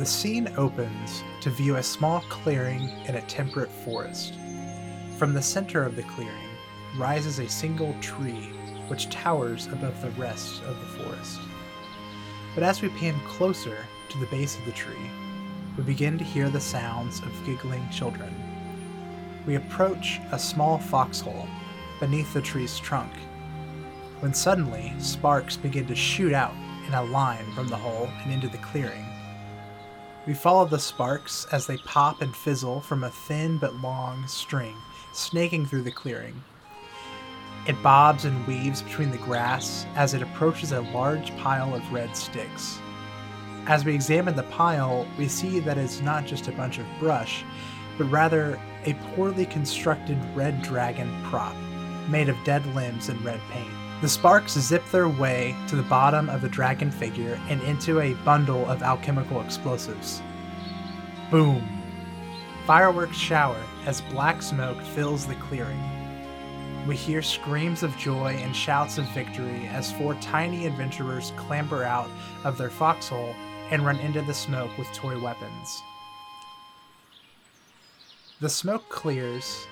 the scene opens to view a small clearing in a temperate forest. From the center of the clearing rises a single tree which towers above the rest of the forest. But as we pan closer to the base of the tree, we begin to hear the sounds of giggling children. We approach a small foxhole beneath the tree's trunk, when suddenly sparks begin to shoot out in a line from the hole and into the clearing. We follow the sparks as they pop and fizzle from a thin but long string snaking through the clearing. It bobs and weaves between the grass as it approaches a large pile of red sticks. As we examine the pile, we see that it's not just a bunch of brush, but rather a poorly constructed red dragon prop made of dead limbs and red paint. The sparks zip their way to the bottom of the dragon figure and into a bundle of alchemical explosives. Boom! Fireworks shower as black smoke fills the clearing. We hear screams of joy and shouts of victory as four tiny adventurers clamber out of their foxhole and run into the smoke with toy weapons. The smoke clears,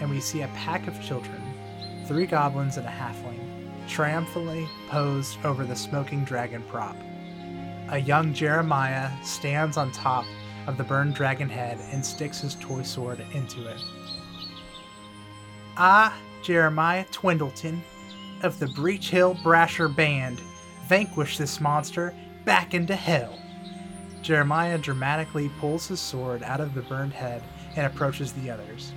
and we see a pack of children, three goblins and a halfling, triumphantly posed over the smoking dragon prop. A young Jeremiah stands on top of the burned dragon head and sticks his toy sword into it. I, Jeremiah Twindleton, of the Breachill Brasher Band, vanquish this monster back into hell. Jeremiah dramatically pulls his sword out of the burned head and approaches the others.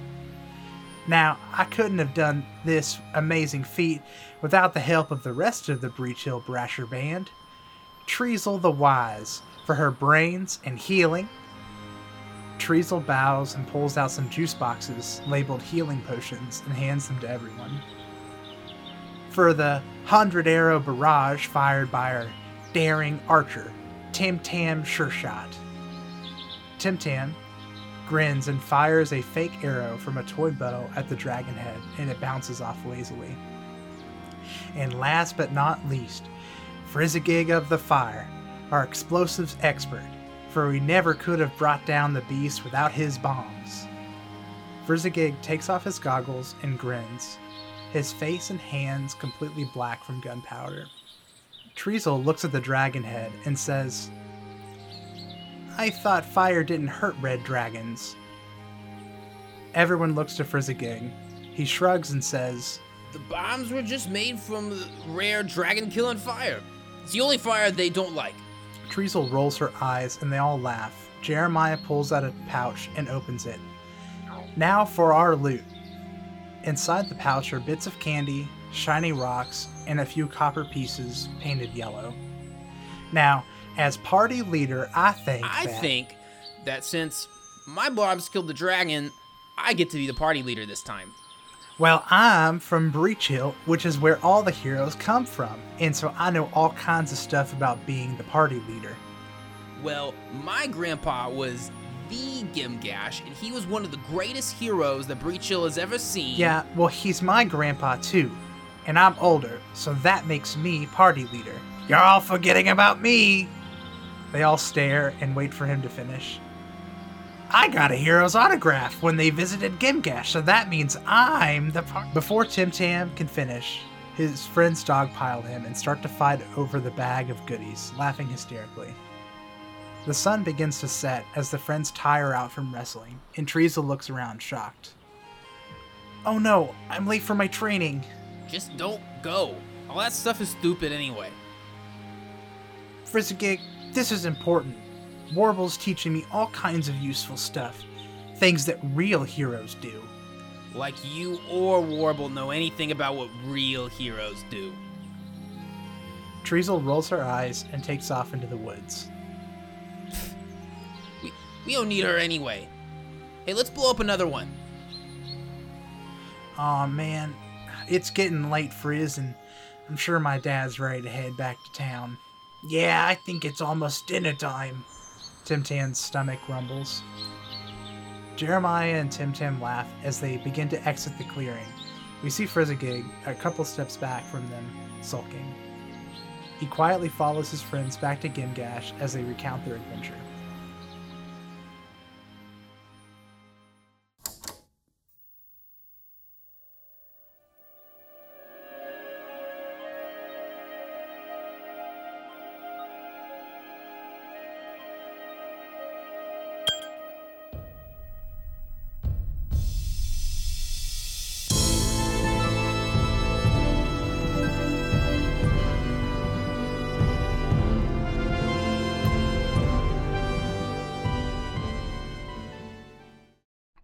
Now, I couldn't have done this amazing feat without the help of the rest of the Breachill Brasher band. Treazel the Wise for her brains and healing. Treazel bows and pulls out some juice boxes labeled healing potions and hands them to everyone. For the hundred arrow barrage fired by our daring archer, Tim Tam Sure-Shot. Tim Tam grins and fires a fake arrow from a toy bow at the dragon head, and it bounces off lazily. And last but not least, Frizzigig of the Fire, our explosives expert, for we never could have brought down the beast without his bombs. Frizzigig takes off his goggles and grins, his face and hands completely black from gunpowder. Treazel looks at the dragon head and says, I thought fire didn't hurt red dragons. Everyone looks to Frizzigig. He shrugs and says, The bombs were just made from rare dragon killing fire. It's the only fire they don't like. Treazel rolls her eyes and they all laugh. Jeremiah pulls out a pouch and opens it. Now for our loot. Inside the pouch are bits of candy, shiny rocks, and a few copper pieces painted yellow. Now, as party leader, I think. I that- think that since my bombs killed the dragon, I get to be the party leader this time. Well, I'm from Breachill, which is where all the heroes come from, and so I know all kinds of stuff about being the party leader. Well, my grandpa was the Gimgash, and he was one of the greatest heroes that Breachill has ever seen. Yeah, well, he's my grandpa too, and I'm older, so that makes me party leader. You're all forgetting about me. They all stare and wait for him to finish. I got a hero's autograph when they visited Gimgash, so that means I'm the par- Before Tim Tam can finish, his friends dogpile him and start to fight over the bag of goodies, laughing hysterically. The sun begins to set as the friends tire out from wrestling, and Treazel looks around shocked. Oh no, I'm late for my training. Just don't go. All that stuff is stupid anyway. Frizzigig, this is important. Warble's teaching me all kinds of useful stuff. Things that real heroes do. Like you or Warble know anything about what real heroes do. Treazel rolls her eyes and takes off into the woods. We, we don't need her anyway. Hey, let's blow up another one. Aw man, it's getting late, Frizz, and I'm sure my dad's ready to head back to town. Yeah, I think it's almost dinner time. Tim Tam's stomach rumbles. Jeremiah and Tim Tam laugh as they begin to exit the clearing. We see Frizzigig a couple steps back from them, sulking. He quietly follows his friends back to Gimgash as they recount their adventure.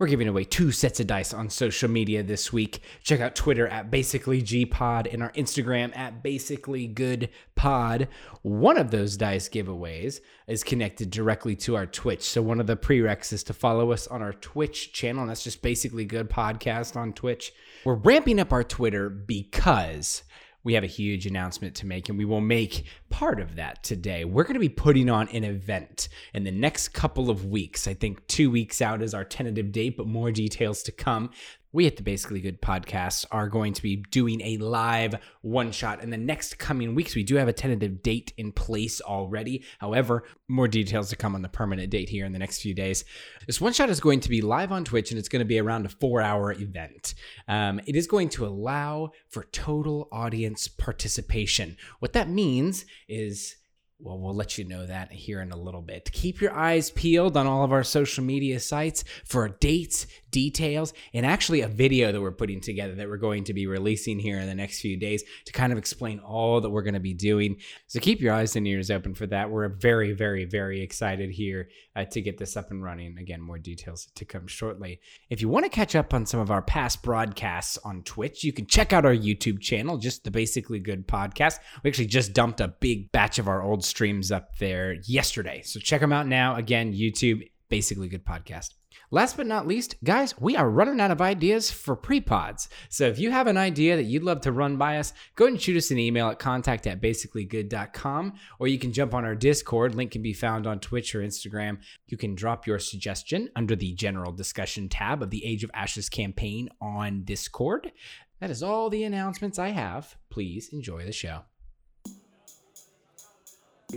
We're giving away two sets of dice on social media this week. Check out Twitter at basically gpod and our Instagram at basically good pod. One of those dice giveaways is connected directly to our Twitch. So one of the prereqs is to follow us on our Twitch channel, and that's just basically good podcast on Twitch. We're ramping up our Twitter because we have a huge announcement to make, and we will make part of that today. We're going to be putting on an event in the next couple of weeks. I think two weeks out is our tentative date, but more details to come we at the Basically Good podcast are going to be doing a live one shot in the next coming weeks. We do have a tentative date in place already. However, more details to come on the permanent date here in the next few days. This one shot is going to be live on Twitch and it's going to be around a four hour event. Um, it is going to allow for total audience participation. What that means is well, we'll let you know that here in a little bit. Keep your eyes peeled on all of our social media sites for dates, details, and actually a video that we're putting together that we're going to be releasing here in the next few days to kind of explain all that we're going to be doing. So keep your eyes and ears open for that. We're very, very, very excited here uh, to get this up and running. Again, more details to come shortly. If you want to catch up on some of our past broadcasts on Twitch, you can check out our YouTube channel, just the Basically Good podcast. We actually just dumped a big batch of our old streams up there yesterday. So check them out now. Again, YouTube, Basically Good podcast. Last but not least, guys, we are running out of ideas for pre-pods. So if you have an idea that you'd love to run by us, go ahead and shoot us an email at contact at basicallygood.com, or you can jump on our Discord. Link can be found on Twitch or Instagram. You can drop your suggestion under the general discussion tab of the Age of Ashes campaign on Discord. That is all the announcements I have. Please enjoy the show.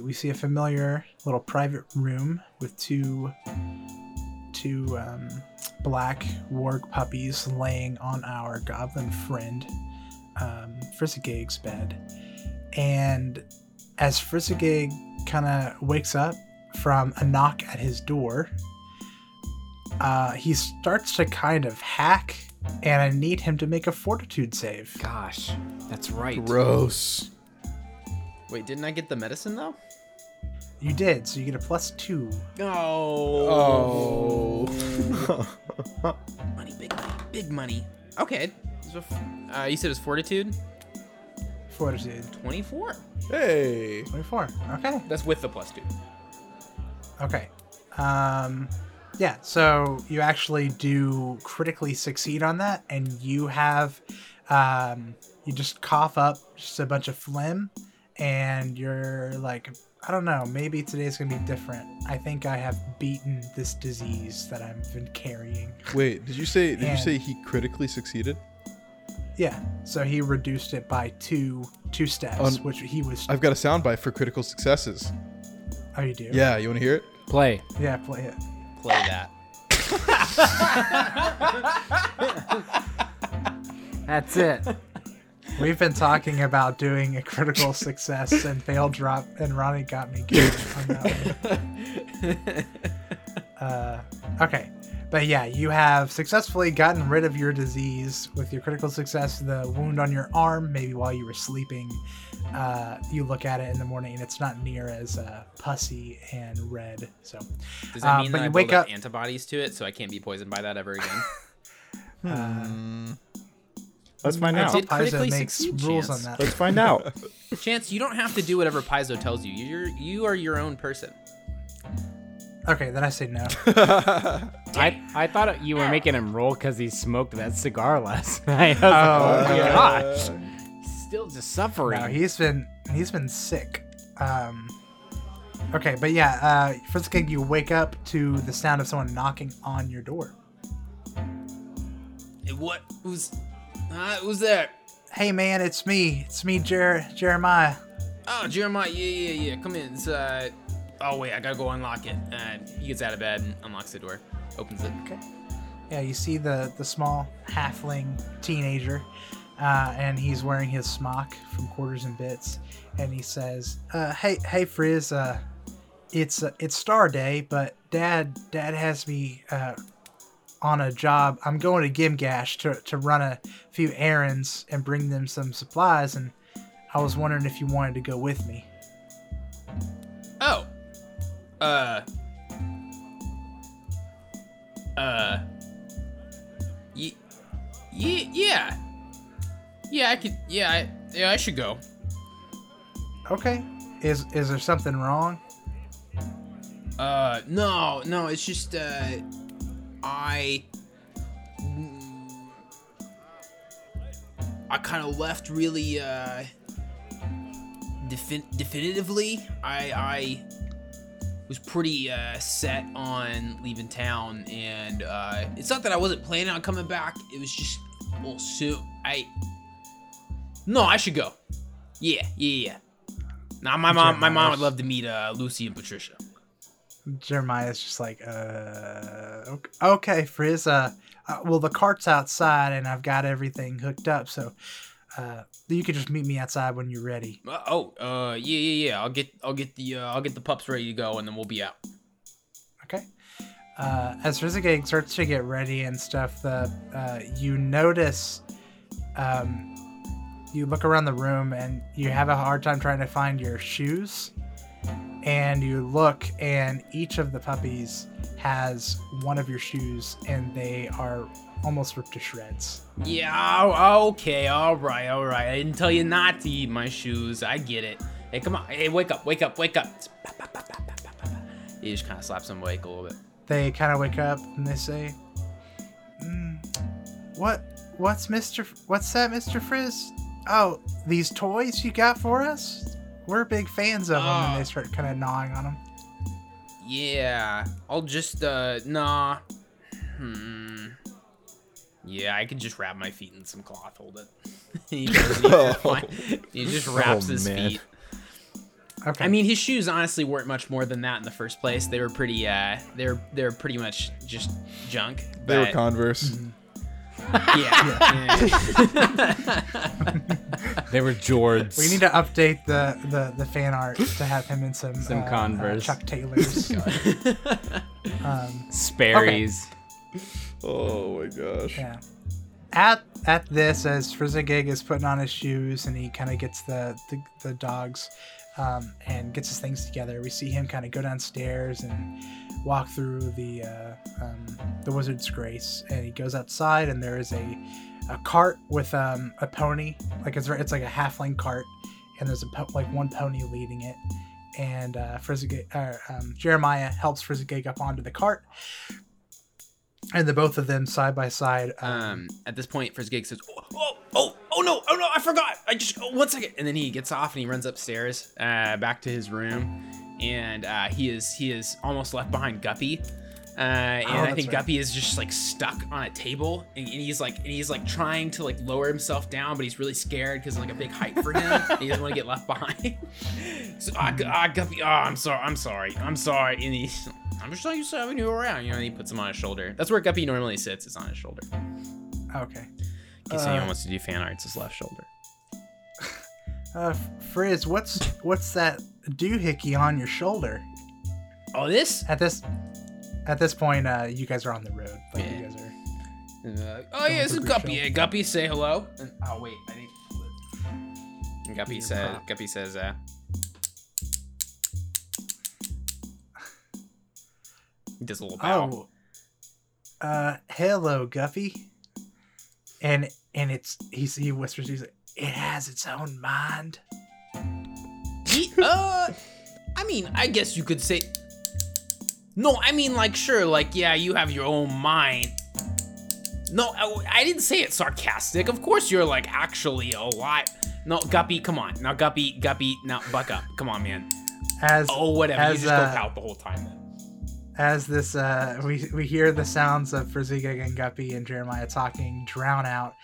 We see a familiar little private room with two two um, black warg puppies laying on our goblin friend um, Frizzigig's bed. And as Frizzigig kind of wakes up from a knock at his door, uh, he starts to kind of hack, and I need him to make a fortitude save. Gosh, that's right. Gross. Wait, didn't I get the medicine though? You did, so you get a plus two. Oh. Oh. Money, big money, big money. Okay. So, uh, you said it's fortitude. Fortitude. Twenty-four. hey. 24. Okay. That's with the plus two. Okay. Um, yeah, so you actually do critically succeed on that, and you have, um, you just cough up just a bunch of phlegm, and you're like, I don't know, maybe today's gonna be different. I think I have beaten this disease that I've been carrying. Wait, did you say did you say he critically succeeded? Yeah, so he reduced it by two two steps, On- which he was. I've got a soundbite for critical successes. oh, you do? Yeah, you want to hear it? Play. Yeah, play it. Play that. That's it. We've been talking about doing a critical success and fail drop, and Ronnie got me good on that one. Uh, okay, but yeah, you have successfully gotten rid of your disease with your critical success. The wound on your arm, maybe while you were sleeping, uh, you look at it in the morning and it's not near as uh, pussy and red. So, Does that Uh, mean but that you I wake up up- antibodies to it, so I can't be poisoned by that ever again? Hmm. Let's find I out. did critically Paizo makes succeed, rules Chance. on that. Let's find out. Chance, you don't have to do whatever Paizo tells you. You're you are your own person. Okay, then I say no. I, I thought you were making him roll because he smoked that cigar last night. I was Oh, like, yeah. gosh. He's still just suffering. No, he's been he's been sick. Um, okay, but yeah, uh, first thing you wake up to the sound of someone knocking on your door. Hey, What? Who's? Uh, who's there? Hey man, it's me. It's me, Jer- Jeremiah. Oh, Jeremiah. Yeah, yeah, yeah. Come in. It's, uh. Oh wait, I gotta go unlock it. Uh, he gets out of bed and unlocks the door, opens it. Okay. Yeah, you see the the small halfling teenager, uh, and he's wearing his smock from Quarters and Bits, and he says, uh, "Hey, hey, Frizz, uh, it's uh, it's Star Day, but Dad Dad has me uh, on a job. I'm going to Gimgash to to run a few errands and bring them some supplies, and I was wondering if you wanted to go with me." Oh. Uh. Uh. Yeah, yeah, yeah. I could. Yeah, I, yeah. I should go. Okay. Is is there something wrong? Uh, no, no. It's just uh, I. I kind of left really uh. Defin- definitively, I I was pretty uh, set on leaving town, and uh, it's not that I wasn't planning on coming back. It was just well, soon. I no, I should go. Yeah, yeah, yeah. Now my mom, my mom would love to meet uh, Lucy and Patricia. Jeremiah's just like, uh, ok- okay, Frizz. Uh, uh, well, the cart's outside, and I've got everything hooked up, so uh, you can just meet me outside when you're ready. Uh, oh, uh, yeah, yeah, yeah. I'll get, I'll get the, uh, I'll get the pups ready to go, and then we'll be out. Okay. Uh, as Frizzigig starts to get ready and stuff, the uh, you notice, um, you look around the room and you have a hard time trying to find your shoes, and you look, and each of the puppies has one of your shoes, and they are almost ripped to shreds. Yeah. Okay. All right. All right. I didn't tell you not to eat my shoes. I get it. Hey, come on. Hey, wake up. Wake up. Wake up. He just kind of slaps him awake a little bit. They kind of wake up and they say, mm, "What? What's Mister? What's that, Mister Frizz? Oh, these toys you got for us? We're big fans of them." And Oh. they start kind of gnawing on them. Yeah. I'll just, uh, nah. Hmm. Yeah, I could just wrap my feet in some cloth. Hold it. he, does, he, just he just wraps Oh, his man. feet. Okay. I mean, his shoes honestly weren't much more than that in the first place. They were pretty, uh, they're they're pretty much just junk. They were but- Converse. Yeah. They were Jords. we need to update the, the, the fan art to have him in some Some uh, uh, Converse. Chuck Taylors. um, Sperry's. Oh my gosh. yeah. At at this, as Frizzigig is putting on his shoes and he kind of gets the the, the dogs um, and gets his things together, we see him kind of go downstairs and walk through the uh, um, the Wizard's Grace, and he goes outside and there is a a cart with um, a pony, like it's it's like a halfling cart, and there's a po- like one pony leading it. And uh, Frizzigig, uh, um, Jeremiah helps Frizzigig up onto the cart, and the both of them side by side um, Um, at this point, Frizzigig says, oh, oh, oh, oh no, oh no, I forgot. I just, oh, one second. And then he gets off and he runs upstairs, uh, back to his room. And, uh, he is, he is almost left behind Guppy. Uh, and I Oh, that's think right. Guppy is just like stuck on a table and, and he's like, and he's like trying to like lower himself down, but he's really scared because like a big height for him. and he doesn't want to get left behind. so, ah, Gu- ah, Guppy, oh, I'm sorry, I'm sorry, I'm sorry. And he's, I'm just used to having you around, you know, and he puts him on his shoulder. That's where Guppy normally sits, is on his shoulder. okay. In case Uh, anyone wants to do fan arts, it's his left shoulder. Uh, Frizz, what's what's that doohickey on your shoulder? Oh, this? At this at this point, uh, you guys are on the road. Like Yeah. you guys are. Uh, oh yeah, this is Guppy. Bruce Yeah, Guppy, say hello. And, oh wait, I think. And Guppy says. prop. Guppy says. Uh, he does a little bow. Oh. Uh, hello, Guppy. And and it's he's he whispers he's like, it has its own mind. Uh, I mean, I guess you could say. No, I mean, like, sure, like, yeah, you have your own mind. No, I, I didn't say it sarcastic. Of course, you're like actually a lot. No, Guppy, come on. Now, Guppy, Guppy, now buck up. Come on, man. As Oh, whatever. As, you just uh, go pout the whole time then. as this uh we we hear the sounds of Frizzigig and Guppy and Jeremiah talking drown out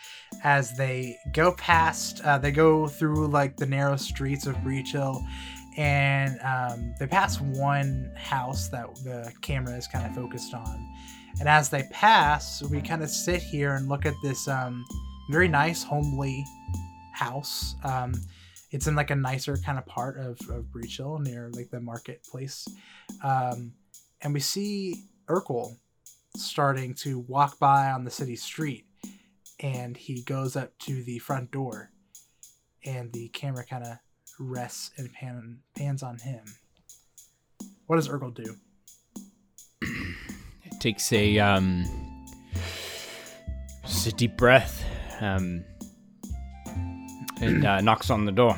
as they go past uh, they go through like the narrow streets of Breachill and um, they pass one house that the camera is kind of focused on. And as they pass we kind of sit here and look at this um, very nice homely house. Um, it's in like a nicer kind of part of, of Breachill near like the marketplace. Um, and we see Urkel starting to walk by on the city street, and he goes up to the front door, and the camera kind of rests and pan, pans on him. What does Urkel do? It takes a um just a deep breath um, and uh, knocks on the door.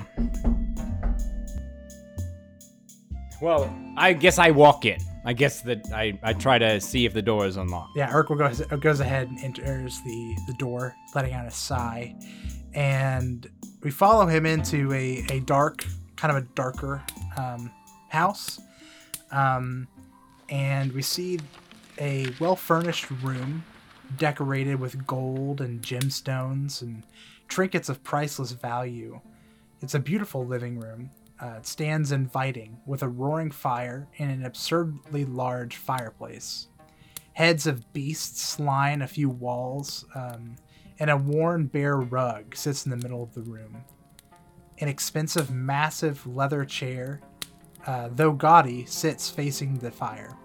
Well, I guess I walk in. I guess that I, I try to see if the door is unlocked. Yeah, Urkel goes goes ahead and enters the the door, letting out a sigh, and we follow him into a, a dark, kind of a darker um, house, um, and we see a well furnished room decorated with gold and gemstones and trinkets of priceless value. It's a beautiful living room. Uh, stands inviting with a roaring fire and an absurdly large fireplace. Heads of beasts line a few walls, um, and a worn bare rug sits in the middle of the room. An expensive, massive leather chair, uh, though gaudy, sits facing the fire.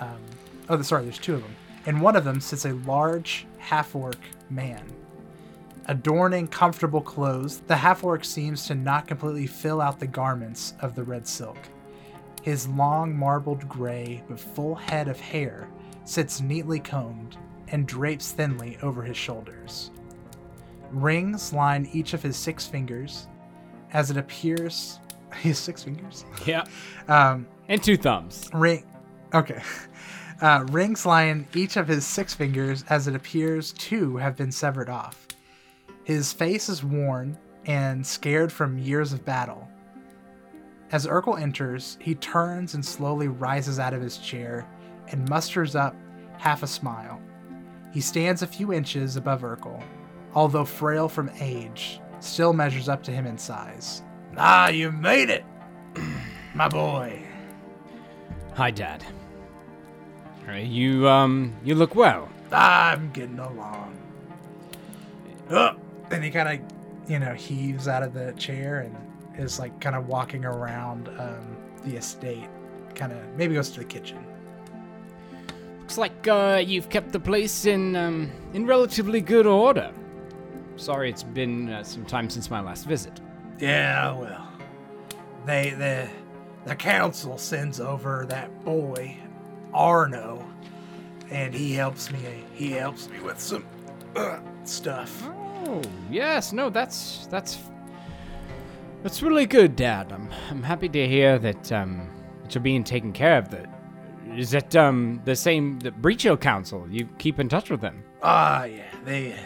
Um, oh, sorry, there's two of them. In one of them sits a large half orc man. Adorning comfortable clothes, the half orc seems to not completely fill out the garments of the red silk. His long, marbled gray but full head of hair sits neatly combed and drapes thinly over his shoulders. Rings line each of his six fingers, as it appears. His six fingers? Yeah. Um, And two thumbs. ring. Okay. Uh, rings line each of his six fingers, as it appears two have been severed off. His face is worn and scared from years of battle. As Urkel enters, he turns and slowly rises out of his chair and musters up half a smile. He stands a few inches above Urkel, although frail from age, still measures up to him in size. Ah, you made it, my boy. Hi, Dad. Uh, You um you look well. I'm getting along. Oh, and he kind of, you know, heaves out of the chair and is like kind of walking around um, the estate. Kind of maybe goes to the kitchen. Looks like uh, you've kept the place in um, in relatively good order. Sorry, it's been uh, some time since my last visit. Yeah, well, they the the council sends over that boy Arno, and he helps me. He helps me with some uh, stuff. Oh yes, no, that's that's that's really good, Dad. I'm I'm happy to hear that um that you're being taken care of. That is that um the same the Breachill Council. You keep in touch with them. Ah, yeah, they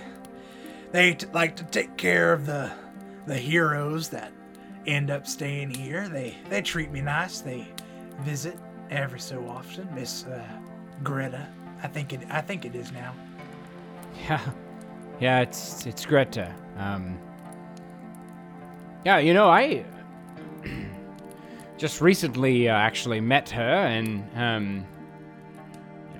they t- like to take care of the the heroes that end up staying here. They they treat me nice. They visit every so often. Miss uh, Greta, I think it I think it is now. Yeah, yeah, it's it's Greta. Um, yeah, you know, I just recently uh, actually met her and um,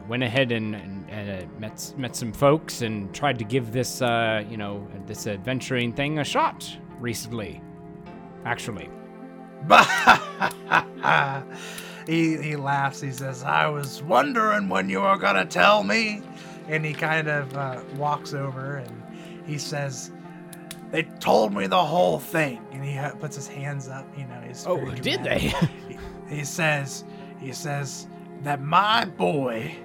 went ahead and, and uh, met met some folks and tried to give this uh, you know this adventuring thing a shot recently. Actually, he he laughs. He says, "I was wondering when you were gonna tell me," and he kind of uh, walks over and he says, "They told me the whole thing." And he ha- puts his hands up. You know, he's Oh, did they? he, he says, he says that my boy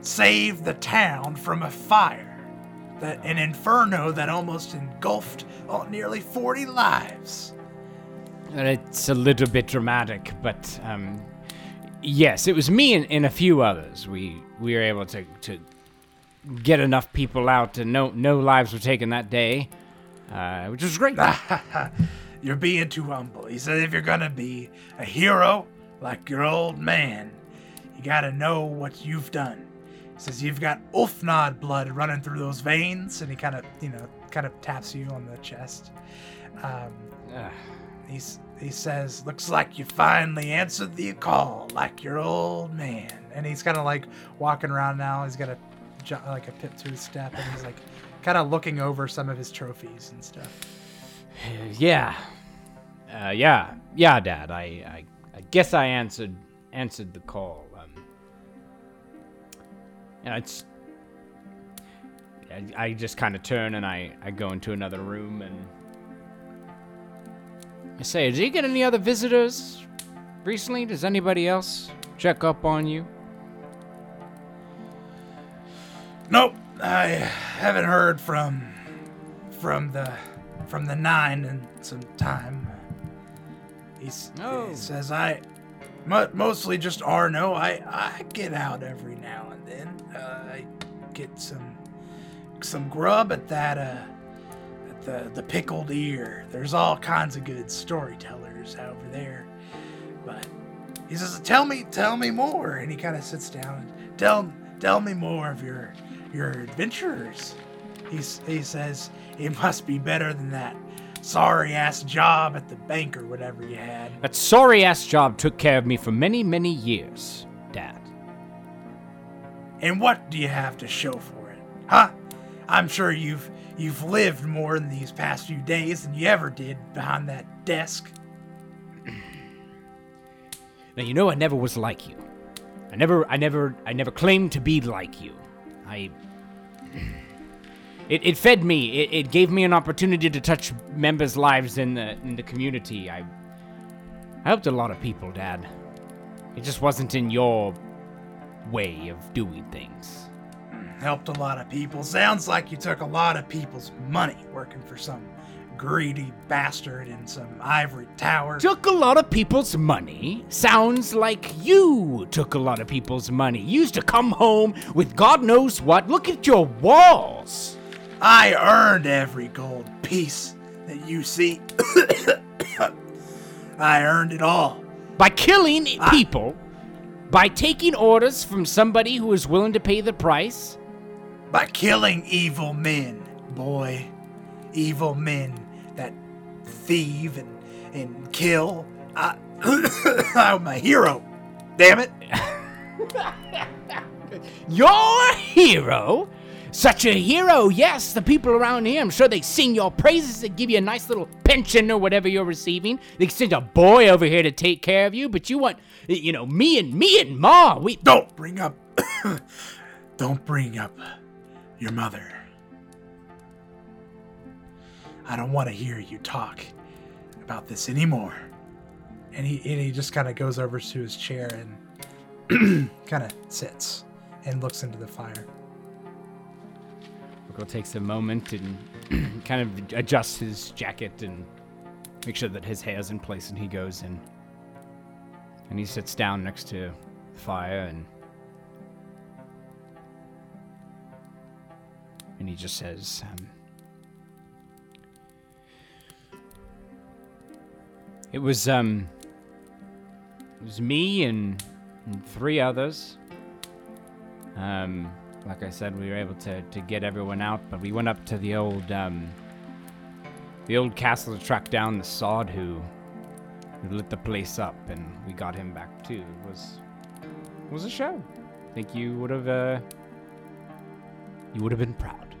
saved the town from a fire. That an inferno that almost engulfed oh, nearly 40 lives. It's a little bit dramatic, but um, yes, it was me and, and a few others. We we were able to, to get enough people out, and no no lives were taken that day, uh, which was great. You're being too humble. He said if you're gonna be a hero like your old man, you gotta know what you've done. He says you've got Ulfnod blood running through those veins, and he kind of, you know, kind of taps you on the chest. Um, he's, he says, looks like you finally answered the call like your old man. And he's kind of like walking around now. He's got a like a pip to his step, and he's like kind of looking over some of his trophies and stuff. yeah, uh, yeah, yeah, Dad. I, I I guess I answered answered the call. Um, it's. I, I just kind of turn and I, I go into another room and I say, did you get any other visitors recently? Does anybody else check up on you? Nope, I haven't heard from from the from the nine in some time. He's, Oh. He says I mo- mostly just Arno. I I get out every now and then. Uh, I get some some grub at that uh at the the pickled ear. There's all kinds of good storytellers over there. But he says, "Tell me, tell me more." And he kind of sits down and tell tell me more of your your adventures. He's, he says it must be better than that sorry ass job at the bank or whatever you had. That sorry ass job took care of me for many, many years, Dad. And what do you have to show for it? Huh? I'm sure you've you've lived more in these past few days than you ever did behind that desk. Now you know I never was like you. I never I never I never claimed to be like you. I It, it fed me. It, it gave me an opportunity to touch members' lives in the in the community. I I helped a lot of people, Dad. It just wasn't in your way of doing things. Helped a lot of people. Sounds like you took a lot of people's money working for some greedy bastard in some ivory tower. Took a lot of people's money. Sounds like you took a lot of people's money. You used to come home with God knows what. Look at your walls. I earned every gold piece that you see. I earned it all. By killing people, by taking orders from somebody who is willing to pay the price. By killing evil men, boy. Evil men thieve and, and kill. I, I'm a hero. Damn it. Your hero? Such a hero, yes. The people around here, I'm sure they sing your praises. They give you a nice little pension or whatever you're receiving. They send a boy over here to take care of you, but you want, you know, me and me and Ma. We Don't bring up. don't bring up your mother. I don't want to hear you talk about this anymore. And he and he just kind of goes over to his chair and kind of sits and looks into the fire. Urkel takes a moment and kind of adjusts his jacket and make sure that his hair's in place, and he goes in. And he sits down next to the fire and and he just says, um, "It was um, it was me and, and three others." Um, like I said, we were able to, to get everyone out, but we went up to the old um, the old castle to track down the sod who, who lit the place up, and we got him back too. It was it was a show. I think you would have uh, you would have been proud.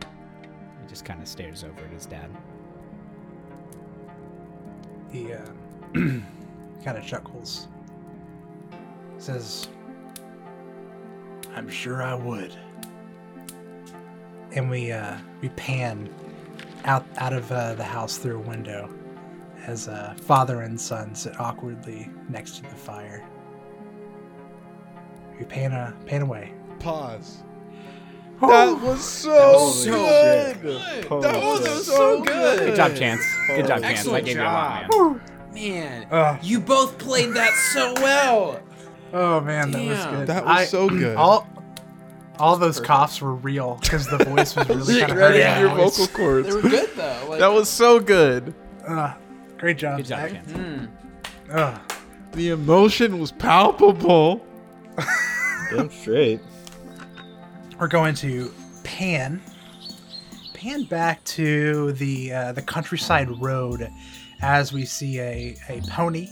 He just kind of stares over at his dad. He uh, kind of chuckles. Says, "I'm sure I would." And we uh, we pan out out of uh, the house through a window as uh, father and son sit awkwardly next to the fire. We pan uh, pan away. Pause. That was so so good. good. Oh, That Oh, was that was so so good. good. Good job, Chance. Good job, Chance. I Excellent gave you a lot, man. Man, Ugh. you both played that so well. Oh man, that was Damn. good. That was I- so good. All all those coughs were real because the voice was really kind of right hurting. in your my voice. vocal cords. They were good though. Like, That was so good. Ugh, great job. Good job, Zach. Chance. Mm. Ugh. The emotion was palpable. Damn straight. we're going to pan pan back to the uh, the countryside road as we see a, a pony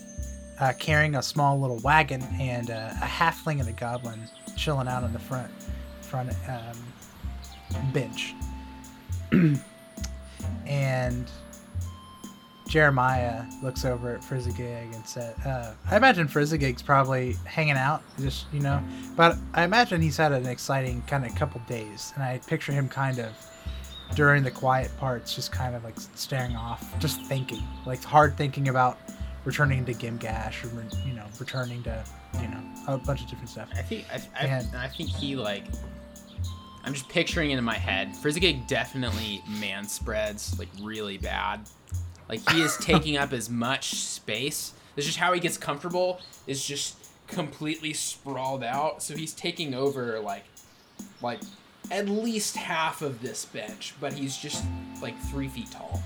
uh, carrying a small little wagon and a halfling and a goblin chilling out on the front front um, bench and Jeremiah looks over at Frizzigig and said, uh, I imagine Frizzigig's probably hanging out, just, you know, but I imagine he's had an exciting kind of couple days. And I picture him kind of during the quiet parts, just kind of like staring off, just thinking, like hard thinking about returning to Gimgash or, you know, returning to, you know, a bunch of different stuff. I think I, I, And- I think he like I'm just picturing it in my head. Frizzigig definitely man spreads like really bad. Like he is taking up as much space. That's just how he gets comfortable. Is just completely sprawled out. So he's taking over like like at least half of this bench, but he's just like three feet tall.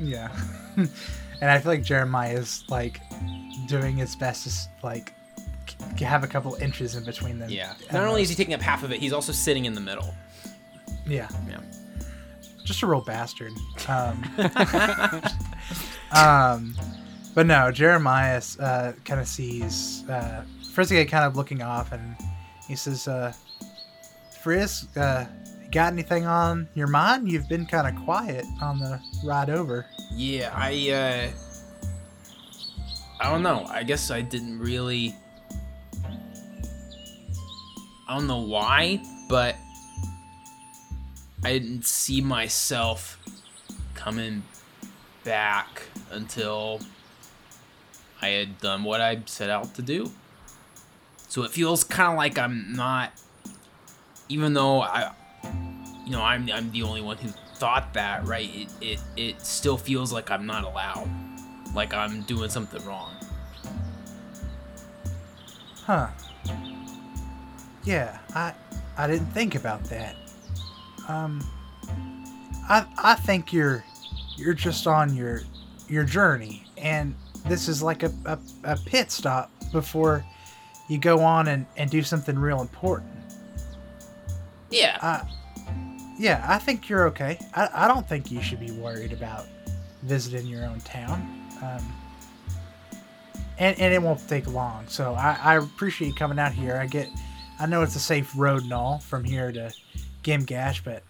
Yeah. and I feel like Jeremiah is like doing his best to like c- have a couple inches in between them. Yeah. Not only is he taking up half of it, he's also sitting in the middle. yeah, Yeah. just a real bastard. Um, um, but no, Jeremiah uh, kind of sees uh, Frizzy kind of looking off, and he says, uh, "Frizz, uh, got anything on your mind? You've been kind of quiet on the ride over." Yeah, I uh I don't know. I guess I didn't really I don't know why, but I didn't see myself coming back until I had done what I set out to do. So it feels kind of like I'm not even though I you know, I'm I'm the only one who thought that, right? It it it still feels like I'm not allowed. Like I'm doing something wrong. Huh. Yeah, I I didn't think about that. Um I I think you're you're just on your your journey and this is like a, a, a pit stop before you go on and, and do something real important. Yeah. Uh yeah, I think you're okay. I, I don't think you should be worried about visiting your own town. Um, and, and it won't take long. So I, I appreciate you coming out here. I get, I know it's a safe road and all from here to Gimgash, but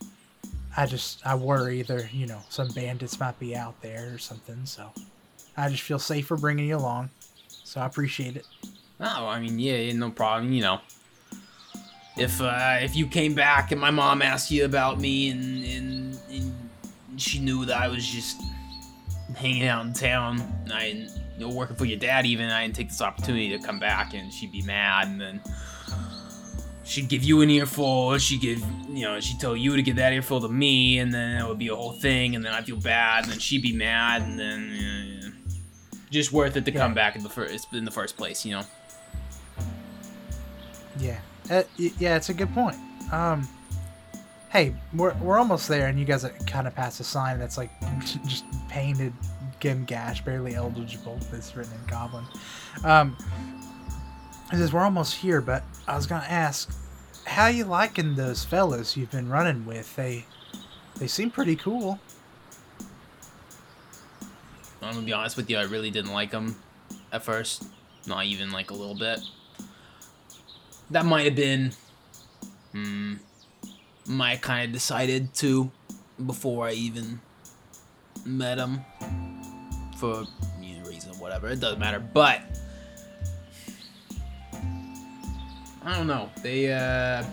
I just I worry there, you know, some bandits might be out there or something. So I just feel safer bringing you along. So I appreciate it. No, I mean, yeah, no problem. You know, if uh, if you came back and my mom asked you about me and, and and she knew that I was just hanging out in town, and I you know, working for your dad, even I didn't take this opportunity to come back, and she'd be mad, and then she'd give you an earful, she'd give, you know, she'd tell you to give that earful to me, and then it would be a whole thing, and then I'd feel bad, and then she'd be mad, and then. Uh, just worth it to come back in the first in the first place, you know. Yeah, uh, yeah, it's a good point. Um, hey, we're, we're almost there, and you guys kind of passed a sign that's like just painted Gimgash, barely eligible. That's written in Goblin. Um, it says we're almost here, but I was gonna ask, how you liking those fellas you've been running with? They they seem pretty cool. I'm gonna be honest with you, I really didn't like them at first. Not even like a little bit. That might have been. Hmm. Might kind of decided to before I even met him. For you know, reason, whatever. It doesn't matter. But. I don't know. They, uh.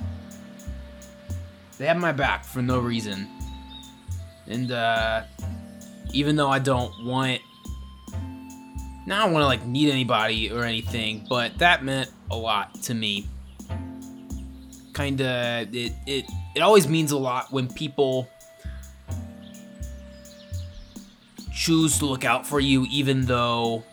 They have my back for no reason. And, uh even though I don't want now I don't want to like meet anybody or anything, but that meant a lot to me. Kinda it it it always means a lot when people choose to look out for you even though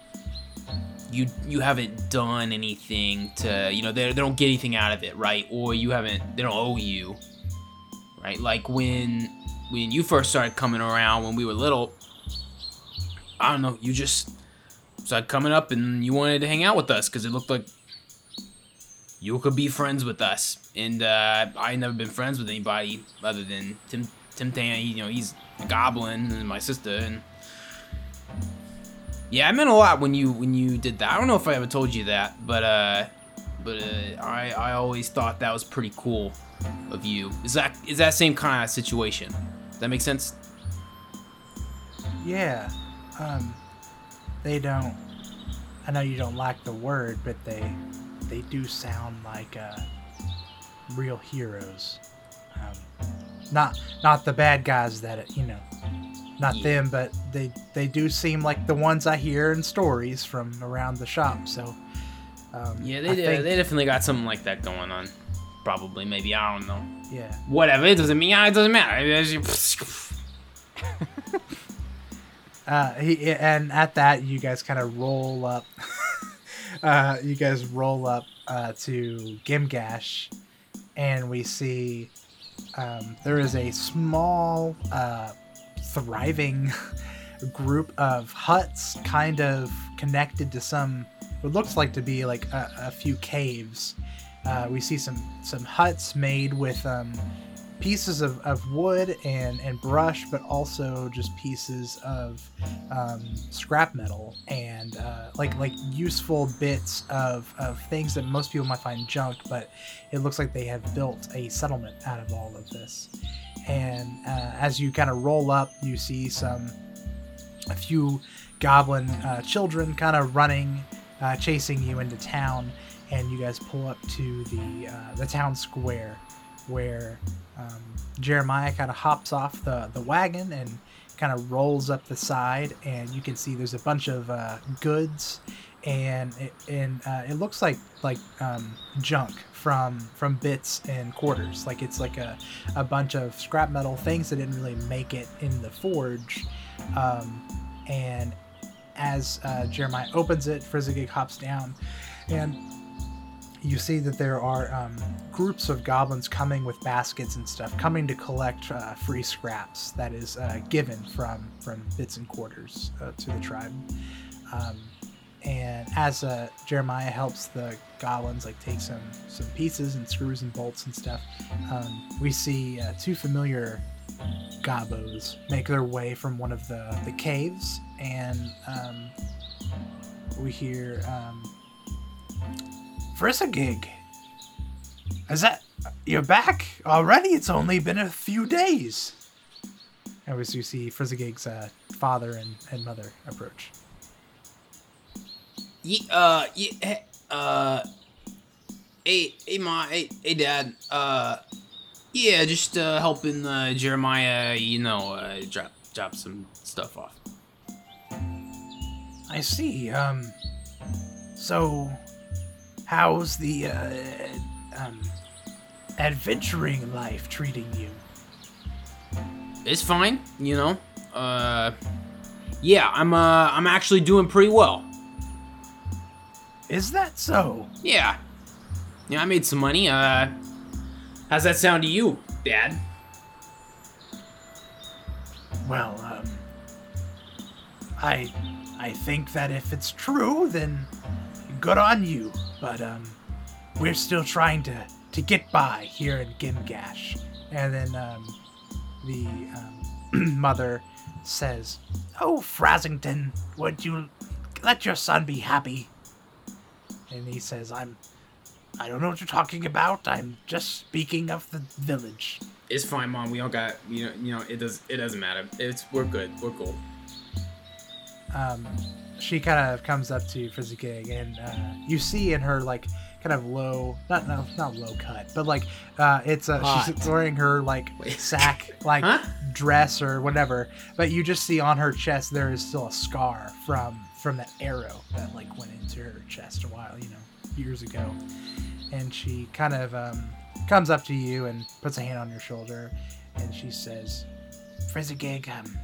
you you haven't done anything to you know they, they don't get anything out of it right? Or you haven't they don't owe you right? Like when when you first started coming around when we were little I don't know, you just started coming up and you wanted to hang out with us because it looked like you could be friends with us. And uh, I never been friends with anybody other than Tim Tim Tam. You know, he's a goblin and my sister. And yeah, it meant a lot when you when you did that. I don't know if I ever told you that, but uh, but uh, I I always thought that was pretty cool of you. Is that is that same kind of situation? Does that make sense? Yeah. Um, they don't. I know you don't like the word, but they they do sound like uh, real heroes. Um, not not the bad guys that you know, not Yeah. them, but they they do seem like the ones I hear in stories from around the shop. So um, Yeah, they think- they definitely got something like that going on. probably, maybe. I don't know. Yeah. Whatever. It doesn't mean. It doesn't matter. Uh, he, and at that, you guys kind of roll up. uh, you guys roll up uh, to Gimgash, and we see um, there is a small, uh, thriving group of huts, kind of connected to some. What looks like to be like a, a few caves. Uh, we see some some huts made with um, pieces of, of wood and, and brush, but also just pieces of um, scrap metal and uh, like like useful bits of, of things that most people might find junk, but it looks like they have built a settlement out of all of this. And uh, as you kind of roll up, you see some a few goblin uh, children kind of running, uh, chasing you into town, and you guys pull up to the uh, the town square, where um, Jeremiah kind of hops off the the wagon and kind of rolls up the side, and you can see there's a bunch of uh, goods, and it, and uh, it looks like like um, junk from from bits and quarters. Like it's like a a bunch of scrap metal things that didn't really make it in the forge. Um, and as uh, Jeremiah opens it, Frizzigig hops down, and you see that there are um, groups of goblins coming with baskets and stuff, coming to collect uh, free scraps that is uh, given from from bits and quarters uh, to the tribe. Um, and as uh, Jeremiah helps the goblins like take some some pieces and screws and bolts and stuff, um, we see uh, two familiar gobos make their way from one of the, the caves, and um, we hear Frizzigig. Is that you're back already? It's only been a few days. And we see Frizzigig's uh, father and, and mother approach. Ye- uh, yeah, hey, uh, hey, hey, ma, hey, hey, dad. Uh, yeah, just uh, helping uh, Jeremiah, you know, uh, drop drop some stuff off. I see. Um, so how's the uh, um, adventuring life treating you? It's fine, you know. Uh, yeah, I'm uh, I'm actually doing pretty well. Is that so? Yeah, yeah, I made some money. Uh, how's that sound to you, Dad? Well, um, I I think that if it's true, then good on you. But um, we're still trying to to get by here in Gimgash. And then um, the um, mother says, "Oh, Frasington, would you let your son be happy?" And he says, "I'm." I don't know what you're talking about. I'm just speaking of the village. It's fine, mom. We all got you know you know it does it doesn't matter. It's we're good. We're cool. um, she kind of comes up to Frizzigig, and uh, you see in her like kind of low, not no, not low cut, but like uh, it's uh, she's wearing her like sack like Huh? dress or whatever, but you just see on her chest there is still a scar from from that arrow that like went into her chest a while, you know, years ago, and she kind of um, comes up to you and puts a hand on your shoulder, and she says, Frizzigig, um,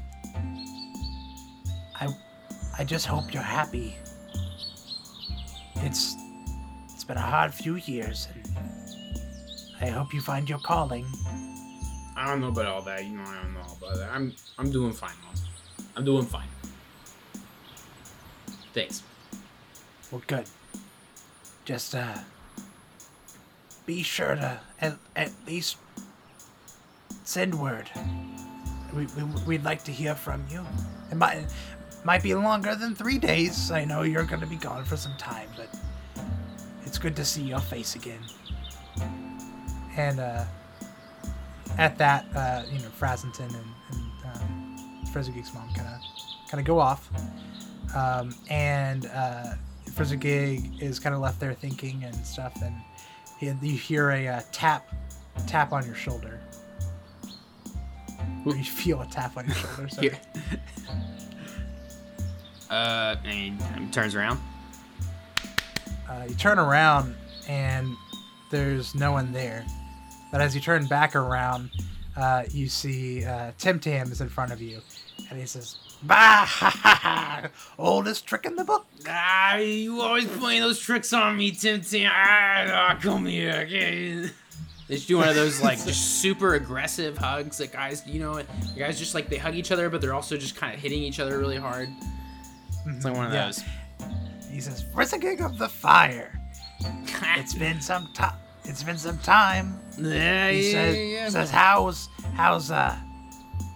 I I just hope you're happy. It's it's been a hard few years, and I hope you find your calling. I don't know about all that. You know, I don't know about that. I'm I'm doing fine, mom. I'm doing fine. Thanks. Well, good. Just uh, be sure to at, at least send word. We, we we'd like to hear from you. It might might be longer than three days. I know you're gonna be gone for some time, but it's good to see your face again. And uh, at that, uh, you know, Frazenton and, and um, Frizzigig's mom kind of kind of go off, um, and uh, Frizzigig is kind of left there thinking and stuff, and he, you hear a uh, tap tap on your shoulder. Or you feel a tap on your shoulder. Here. Uh, and he turns around. uh, you turn around and there's no one there. But as you turn back around, uh, you see uh, Tim Tam is in front of you, and he says, "Bah ha ha ha! Oldest trick in the book." Ah, you always playing those tricks on me, Tim Tam. Ah, ah, come here. Okay. They just do one of those like just super aggressive hugs that guys, you know, guys just like they hug each other, but they're also just kind of hitting each other really hard. It's like one of Yeah. those. He says, "Frizzigig of the fire. It's been some time. It's been some time." yeah, He yeah, says, yeah. says, "How's how's uh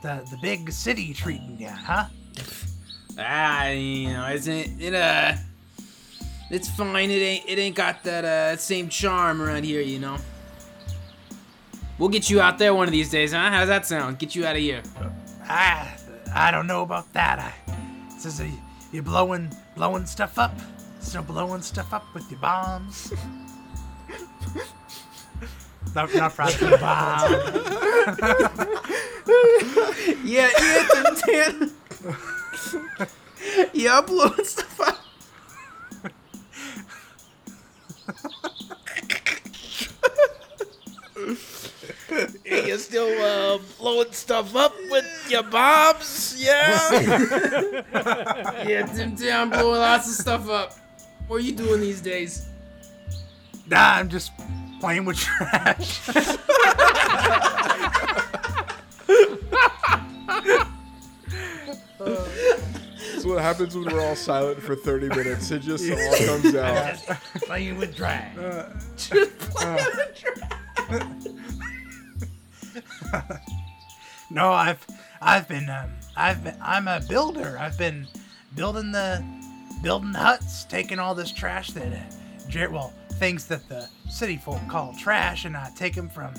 the the big city treating you, huh?" Ah, you know, isn't it? Uh, it's fine. It ain't. It ain't got that uh same charm around here, you know. We'll get you out there one of these days, huh? How's that sound? Get you out of here. I I don't know about that. I says uh, you blowing blowing stuff up, still blowing stuff up with your bombs. not not your bomb. Yeah, yeah, Tim Tam. yeah, blowing stuff up. You still uh, blowing stuff up with your bombs? Yeah. Yeah, Tim Tam, blowing lots of stuff up. What are you doing these days? Nah, I'm just playing with trash. That's what happens when we're all silent for 30 minutes. It just all comes out. Playing with trash. Just playing with trash. no, I've I've been um, I've been I'm a builder. I've been building the building huts, taking all this trash that uh, well things that the city folk call trash, and I take them from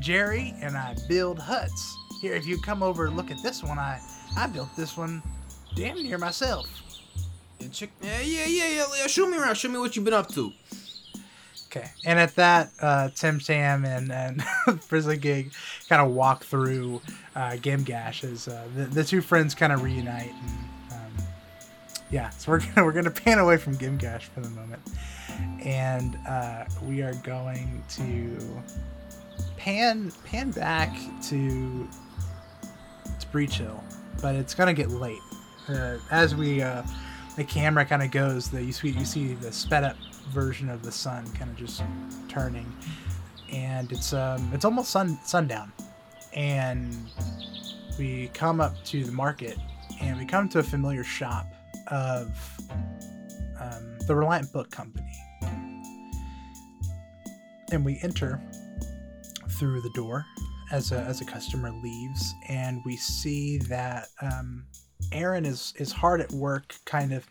Jerry and I build huts. Here, if you come over and look at this one, I I built this one damn near myself. Yeah, yeah, yeah. yeah. Show me around. Show me what you've been up to. Okay. And at that, uh, Tim Tam and, and Frizzigig kind of walk through uh, Gimgash as uh, the, the two friends kind of reunite. And, um, yeah, so we're gonna we're gonna pan away from Gimgash for the moment, and uh, we are going to pan pan back to to Breachill, but it's gonna get late. Uh, as we uh, the camera kind of goes, the you see you see the sped up version of the sun kind of just turning, and it's um it's almost sun sundown, and we come up to the market, and we come to a familiar shop of um, the Reliant Book Company, and we enter through the door as a as a customer leaves, and we see that um, Aaron is is hard at work, kind of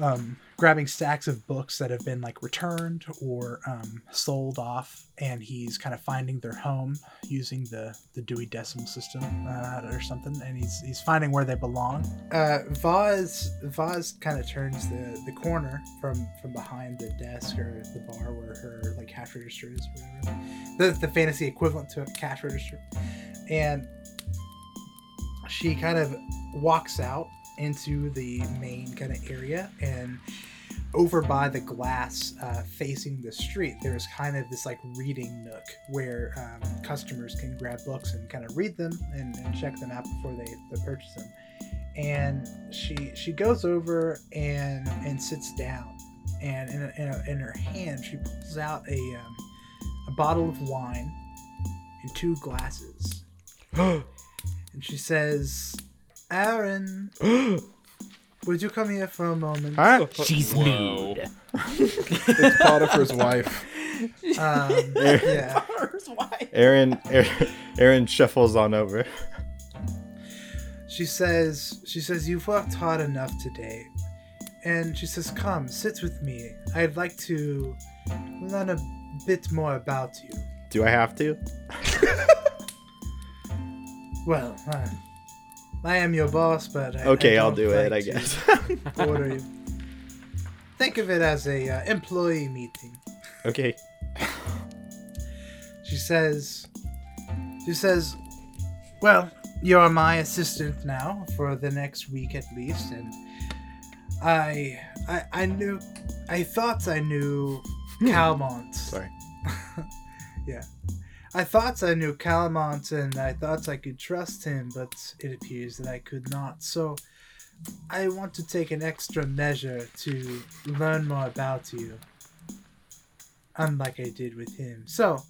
um, grabbing stacks of books that have been like returned or um, sold off, and he's kind of finding their home using the the Dewey Decimal System uh, or something, and he's he's finding where they belong. Uh, Vaz Vaz kind of turns the the corner from from behind the desk or the bar where her like cash register is, or whatever. The the fantasy equivalent to a cash register, and she kind of walks out into the main kind of area and over by the glass uh, facing the street there's kind of this like reading nook where um, customers can grab books and kind of read them and, and check them out before they, they purchase them. And she she goes over and and sits down and in, a, in, a, in her hand she pulls out a um, a bottle of wine and two glasses. And she says aaron would you come here for a moment Huh? She's nude. It's Potiphar's wife. um, yeah Aaron, Aaron, Aaron shuffles on over. She says, she says, you've worked hard enough today. And she says, come, sit with me. I'd like to learn a bit more about you. Do I have to? Well, uh, I am your boss, but I, Okay, I I'll don't it, I guess. order you. Think of it as a uh, employee meeting. okay. She says, she says, well, you're my assistant now for the next week at least, and I, I, I knew, I thought I knew Calmont. Sorry. yeah. I thought I knew Calamont and I thought I could trust him, but it appears that I could not. So I want to take an extra measure to learn more about you. Unlike I did with him. So,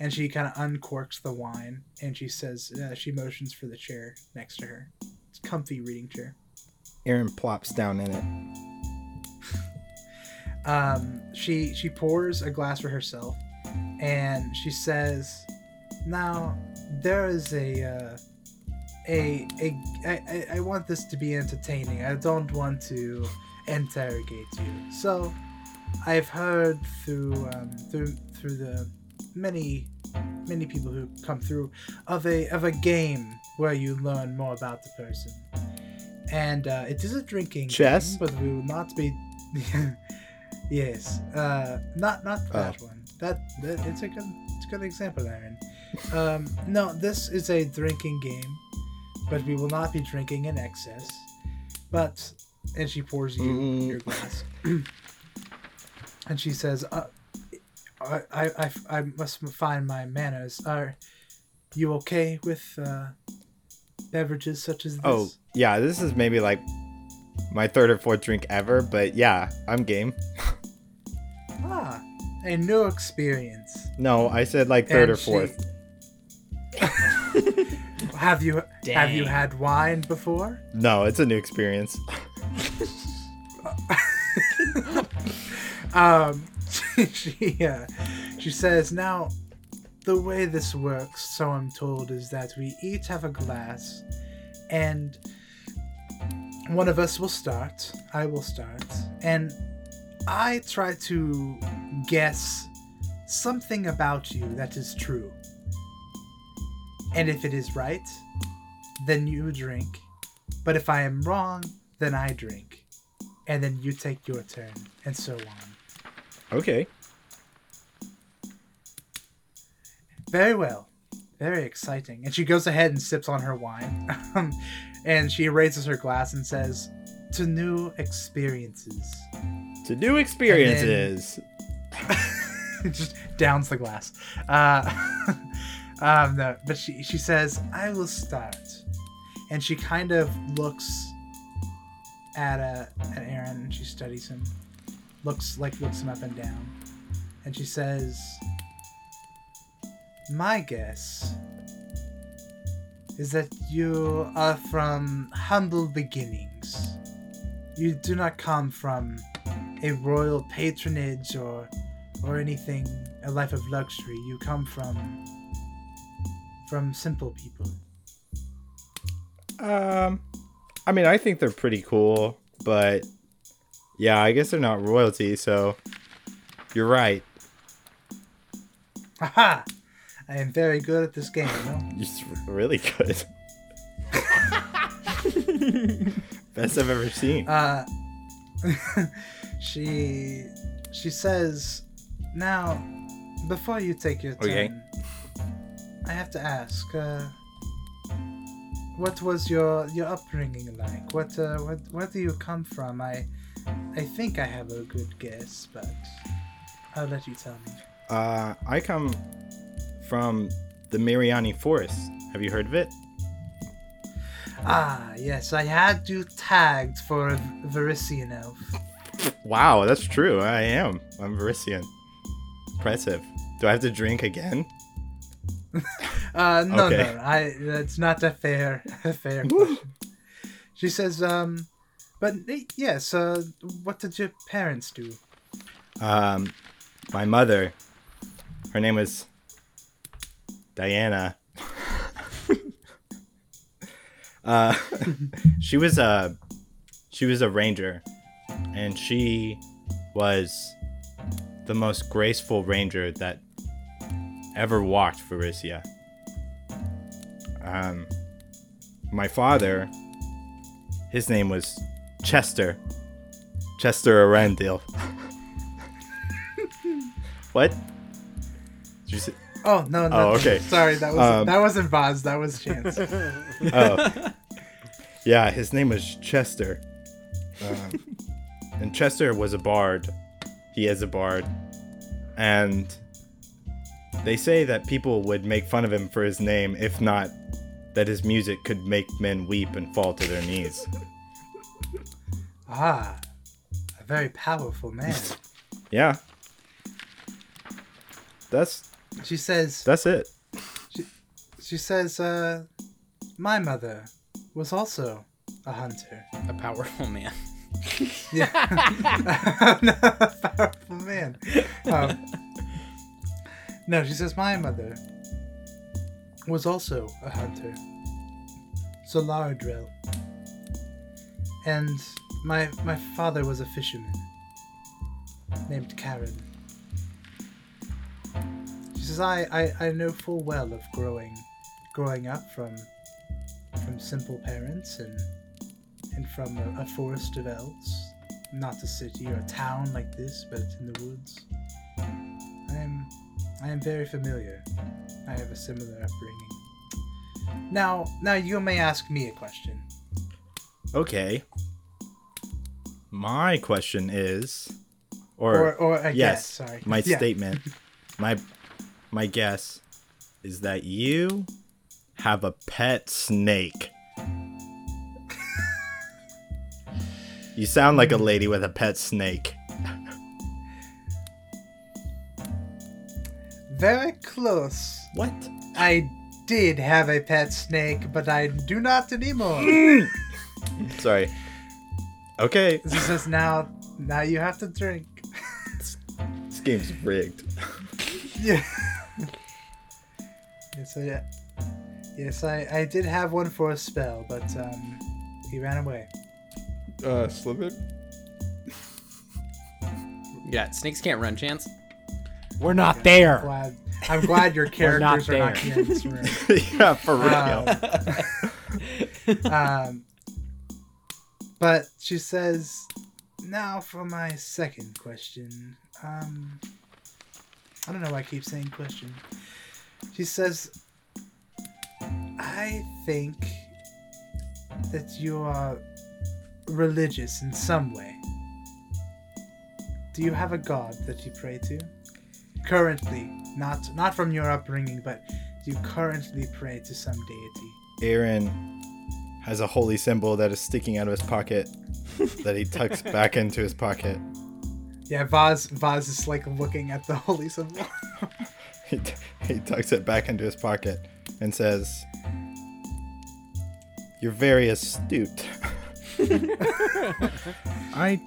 and she kind of uncorks the wine and she says, uh, she motions for the chair next to her. It's a comfy reading chair. Aaron plops down in it. um, she she pours a glass for herself, and she says, "Now there is a uh, a a I, I- I want this to be entertaining. I don't want to interrogate you. So I've heard through um, through through the many many people who come through of a of a game where you learn more about the person." And uh, it is a drinking Chess? game, but we will not be Yes, uh, not not that one. That, that it's a good it's a good example, Aaron. Um, no, this is a drinking game, but we will not be drinking in excess. But and she pours you Mm. your glass, and she says, uh, I, I, I, I must find my manners. Are you okay with uh, beverages such as this? Oh, yeah, this is maybe like my third or fourth drink ever, but yeah, I'm game. ah, a new experience. No, I said like third And or she- fourth. Have you have you had wine before? No, it's a new experience. Um, she uh, she says now, the way this works, so I'm told, is that we each have a glass, and one of us will start. I will start, and I try to guess something about you that is true. And if it is right, then you drink. But if I am wrong, then I drink. And then you take your turn, and so on. Okay. Very well. Very exciting. And she goes ahead and sips on her wine. Um, and she raises her glass and says, To new experiences. To new experiences. Just downs the glass. Uh, um, no, but she, she says, I will start. And she kind of looks at, uh, at Aaron and she studies him. Looks like looks him up and down. And she says, My guess is that you are from humble beginnings. You do not come from a royal patronage or or anything a life of luxury. You come from from simple people. Um, I mean, I think they're pretty cool, but yeah, I guess they're not royalty, so you're right. Haha! I am very good at this game, you know? You're really good. Best I've ever seen. Uh, she she says, "Now, before you take your turn, Okay. I have to ask. Uh, what was your your upbringing like? What uh, what where do you come from? I I think I have a good guess, but I'll let you tell me. Uh, I come from the Mierani Forest. Have you heard of it? Ah, yes, I had you tagged for a Varisian elf. Wow, that's true. I am. I'm Varisian. Impressive. Do I have to drink again? Uh, no, Okay. no, I. That's not a fair, a fair question. She says, um, but eh, yes. Uh, what did your parents do? Um, my mother, her name was Diana. uh, she was a she was a ranger, and she was the most graceful ranger that ever walked Varisia. Um, my father, his name was Chester. Chester Arundel. what? Did you say? Oh no, no. Oh, okay. Sorry, that was Um, that wasn't Vaz. That was Chance. Oh, yeah. His name was Chester, um, and Chester was a bard. He is a bard, and They say that people would make fun of him for his name, if not that his music could make men weep and fall to their knees. Ah, a very powerful man. Yeah. That's She says, that's it. she she says, uh, my mother was also a hunter. A powerful man. Yeah. no, powerful man. Um, no, she says my mother was also a hunter. Solaradril. And my my father was a fisherman named Karen. She says I, I, I know full well of growing growing up from from simple parents and and from a, a forest of elves not a city or a town like this, but in the woods. I am, I am very familiar. I have a similar upbringing. Now, now you may ask me a question. Okay. My question is, or, Or, or yes, guess, sorry. my Yeah. statement, my my guess is that you have a pet snake. you sound like a lady with a pet snake. Very close. What? I did have a pet snake, but I do not anymore. Sorry. Okay, this says now, now you have to drink. this game's rigged. Yeah. yes, I, yes, I, I did have one for a spell, but um, he ran away. Uh, Slippin? Yeah, snakes can't run, Chance. We're not there. Glad, I'm glad your We're not characters are not here in this room. yeah, for real. Um, um, but she says, now for my second question. Um, I don't know why I keep saying question. She says, I think that you are religious in some way. Do you have a god that you pray to? Currently, not not from your upbringing, but do you currently pray to some deity? Aaron has a holy symbol that is sticking out of his pocket that he tucks back into his pocket. Yeah, Vaz Vaz is like looking at the holy symbol. He, t- he tucks it back into his pocket and says, You're very astute. I,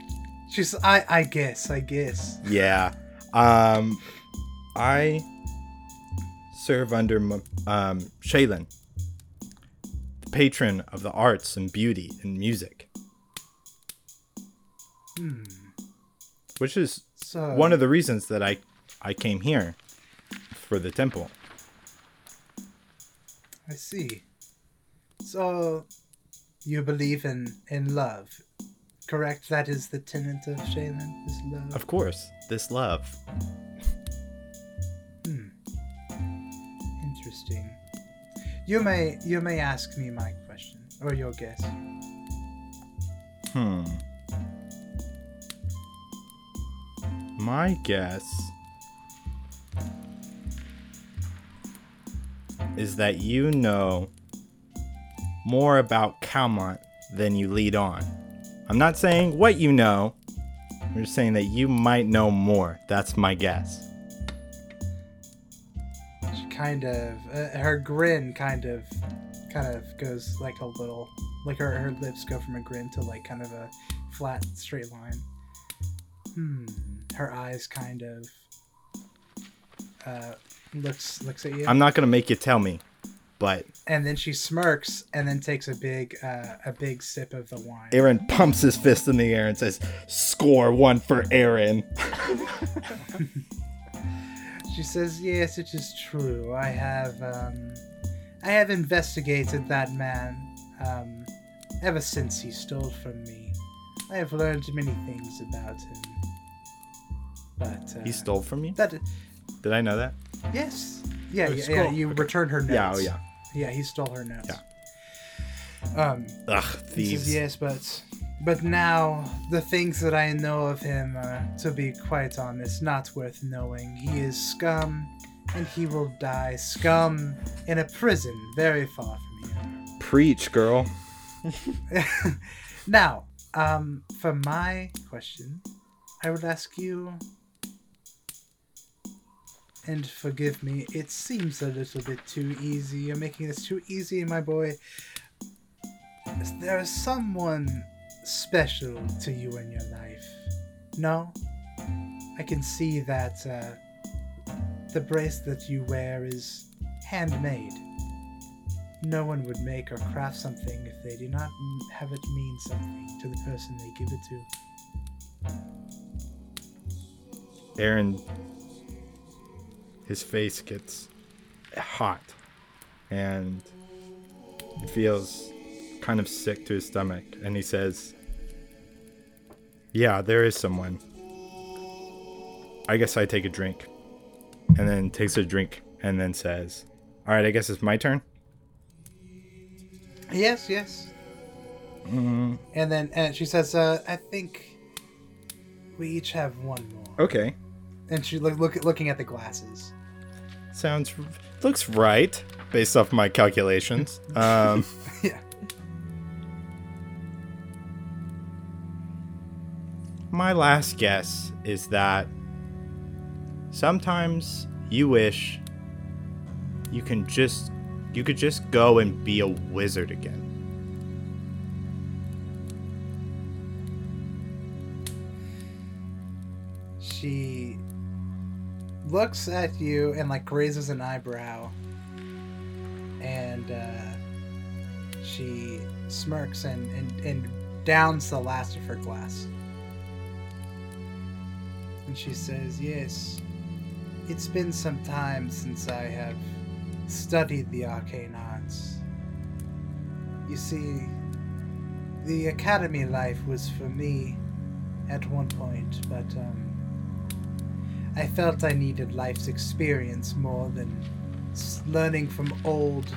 She's I I guess, I guess. yeah. Um, I serve under um, Shelyn, the patron of the arts and beauty and music, Hmm. which is So one of the reasons that I I came here for the temple. I see. So you believe in in love. Correct? That is the tenet of Shelyn, is love. Of course, this love. Interesting. You may you may ask me my question or your guess. Hmm. My guess is that you know more about Calmont than you lead on. I'm not saying what you know. I'm just saying that you might know more. That's my guess. Kind of uh, her grin kind of kind of goes like a little like her her lips go from a grin to like kind of a flat straight line. Hmm. Her eyes kind of uh looks looks at you I'm not gonna make you tell me, but and then she smirks and then takes a big uh, a big sip of the wine. Aaron pumps his fist in the air and says, "Score one for Aaron." She says, "Yes, it is true. I have, um, I have investigated that man um, ever since he stole from me. I have learned many things about him. But uh, He stole from you. that. Did I know that? Yes, yeah, Oh, yeah, yeah. You returned her notes. Yeah. Oh yeah. yeah. He stole her notes. Yeah. Um, Ugh, thieves. says, yes, but but now the things that I know of him are, to be quite honest, not worth knowing. He is scum. and he will die scum in a prison very far from here. Preach, girl. now, um, for my question, I would ask you, and forgive me, it seems a little bit too easy. You're making this too easy, my boy. There is someone special to you in your life? No? I can see that uh, the bracelet you wear is handmade. No one would make or craft something if they do not have it mean something to the person they give it to. Aaron, his face gets hot and he feels kind of sick to his stomach. And he says, Yeah, there is someone. I guess I take a drink. And then takes a drink and then says, All right, I guess it's my turn. Yes, yes. And then and she says, uh, "I think we each have one more." Okay. And she look, look looking at the glasses. Sounds, looks right based off my calculations. Um, yeah. My last guess is that sometimes you wish you can just you could just go and be a wizard again. She looks at you and like raises an eyebrow, and uh, she smirks and, and and downs the last of her glass. And she says, "Yes, it's been some time since I have studied the arcane arts. You see, the academy life was for me at one point, but um, I felt I needed life's experience more than learning from old,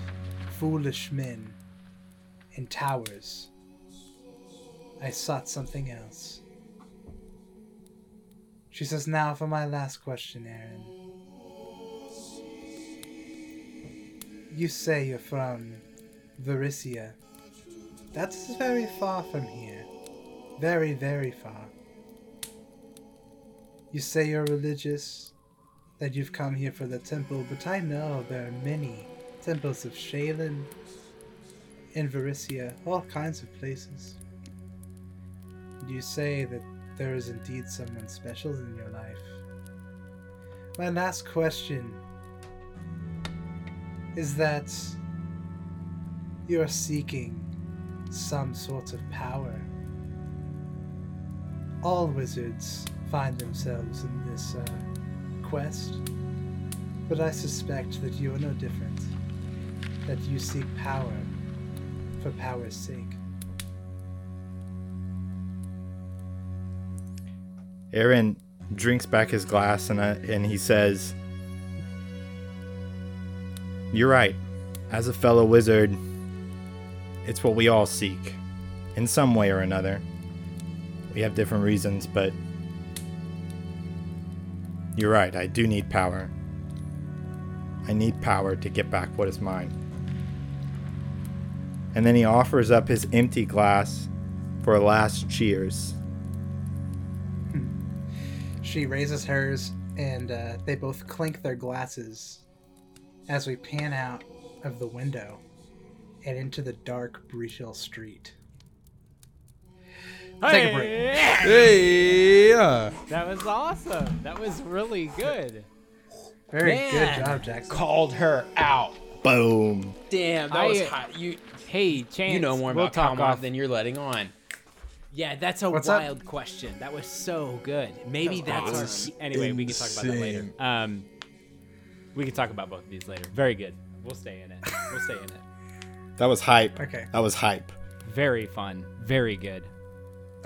foolish men in towers. I sought something else. She says, Now for my last question, Aaron. You say you're from Varisia. That's very far from here. Very, very far. You say you're religious, that you've come here for the temple, but I know there are many temples of Shelyn in Varisia, all kinds of places. You say that there is indeed someone special in your life. My last question is that you are seeking some sort of power. All wizards find themselves in this uh, quest, but I suspect that you are no different. That you seek power for power's sake. Aaron drinks back his glass and I, and he says, "You're right. As a fellow wizard, it's what we all seek in some way or another. We have different reasons, but you're right. I do need power. I need power to get back what is mine." And then he offers up his empty glass for a last cheers. She raises hers, and uh, they both clink their glasses as we pan out of the window and into the dark Breachill Street. Take a break. Hey, that was awesome. That was really good. Very Man. good job, Jackson. Called her out. Boom. Damn, that I- was hot. You Hey, Chance, you know more we'll about talk off. than you're letting on. Yeah, that's a What's up? wild question. That was so good. Maybe That that's our. Anyway, we can talk about that later. Um, we can talk about both of these later. Very good. We'll stay in it. We'll stay in it. That was hype. Okay. That was hype. Very fun. Very good.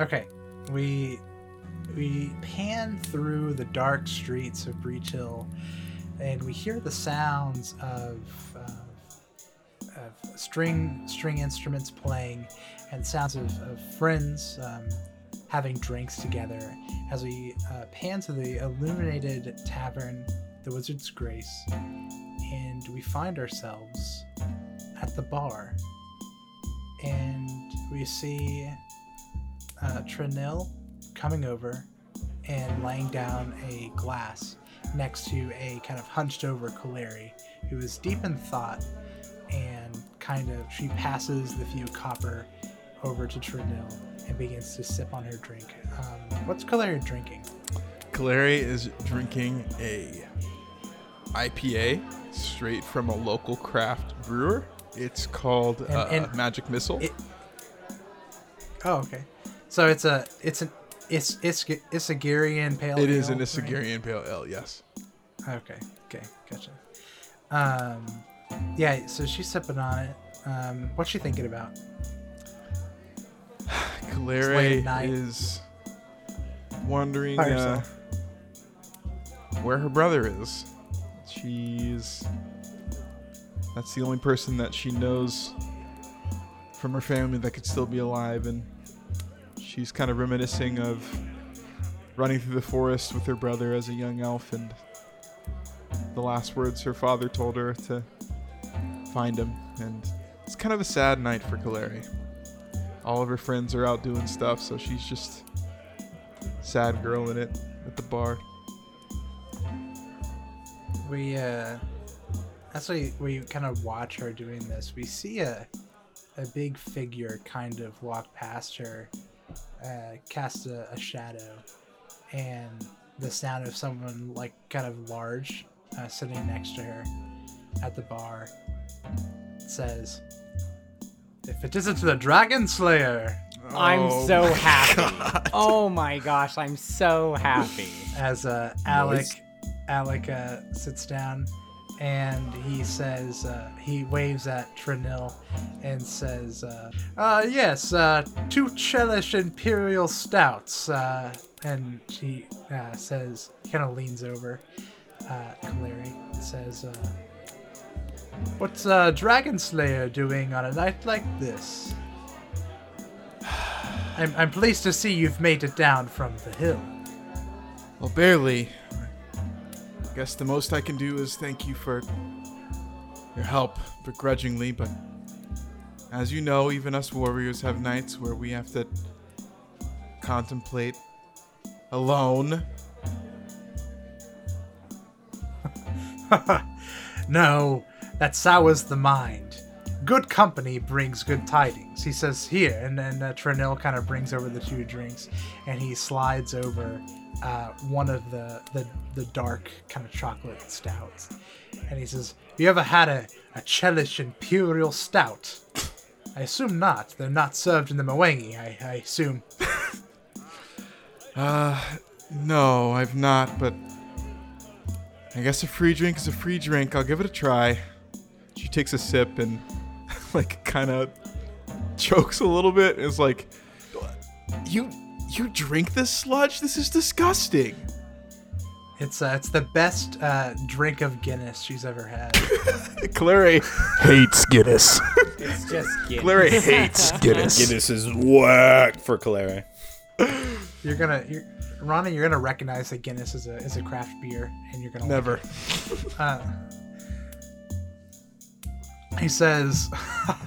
Okay, we we pan through the dark streets of Breachill, and we hear the sounds of, of, of string string instruments playing, and sounds of, of friends um, having drinks together. As we uh, pan to the illuminated tavern the Wizard's Grace, and we find ourselves at the bar. And we see uh, Trinil coming over and laying down a glass next to a kind of hunched over Kaleri, who is deep in thought and kind of she passes the few copper over to Trinil and begins to sip on her drink. Um, what's Kaleri drinking? Kaleri is drinking a IPA straight from a local craft brewer. It's called And- uh, and Magic Missile. it- Oh, okay. So it's a it's an it's it's Isagirian pale. it is ale, an right? Pale Ale, yes. Okay, okay, gotcha. Um, yeah. So she's sipping on it. Um, what's she thinking about? Late at Kaleri night. is wondering uh, where her brother is. She's. That's the only person that she knows from her family that could still be alive, and she's kind of reminiscing of running through the forest with her brother as a young elf, and the last words her father told her to find him. And it's kind of a sad night for Kaleri. All of her friends are out doing stuff, so she's just sad girl in it at the bar. We uh, as we we kind of watch her doing this, we see a a big figure kind of walk past her, uh, cast a, a shadow, and the sound of someone like kind of large uh, sitting next to her at the bar says, "If it isn't the Dragon Slayer." I'm Oh so my happy. Oh my gosh, I'm so happy. as uh, Alec Alec uh, sits down and he says uh, he waves at Trinil and says, uh, uh, "Yes, uh, two Chelish Imperial Stouts." Uh, and he uh, says, kind of leans over, uh, Kaleri says, uh, "What's uh, Dragon Slayer doing on a night like this?" I'm, I'm pleased to see you've made it down from the hill. Well, barely. I guess the most I can do is thank you for your help, begrudgingly, but as you know, even us warriors have nights where we have to contemplate alone. no, that sours the mind. Good company brings good tidings. He says here, and then uh, kind of brings over the two drinks, and he slides over uh, one of the, the the dark kind of chocolate stouts, and he says, "You ever had a a Chelish Imperial Stout?" I assume not. They're not served in the Mwangi. I, I assume. Uh, no, I've not, but I guess a free drink is a free drink. I'll give it a try. She takes a sip and, like, kind of chokes a little bit. And is like, "You, you drink this sludge? This is disgusting." It's uh, it's the best uh, drink of Guinness she's ever had. Clary hates Guinness. It's just Guinness. Clary hates Guinness. Guinness is whack for Kaleri. You're gonna, you're, Ronnie, you're gonna recognize that Guinness is a is a craft beer, and you're gonna like Never. it. Uh, he says,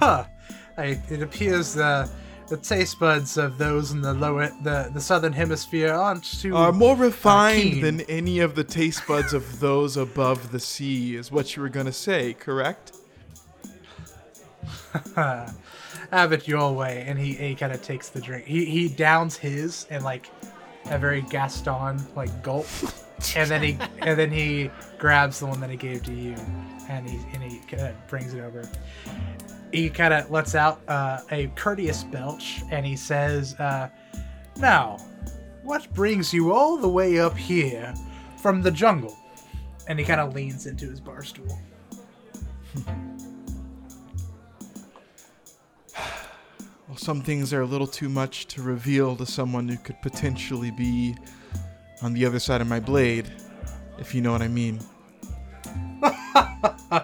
I, "It appears the the taste buds of those in the lower the the southern hemisphere aren't too Are more uh, refined keen. than any of the taste buds of those above the sea, is what you were gonna say, correct? have it your way." And he he kind of takes the drink. He he downs his and like a very Gaston like gulp, and then he and then he grabs the one that he gave to you, and he and he kind of brings it over. He kind of lets out uh, a courteous belch, and he says, uh, "Now, what brings you all the way up here from the jungle?" And he kind of leans into his bar stool. Well, some things are a little too much to reveal to someone who could potentially be on the other side of my blade, if you know what I mean.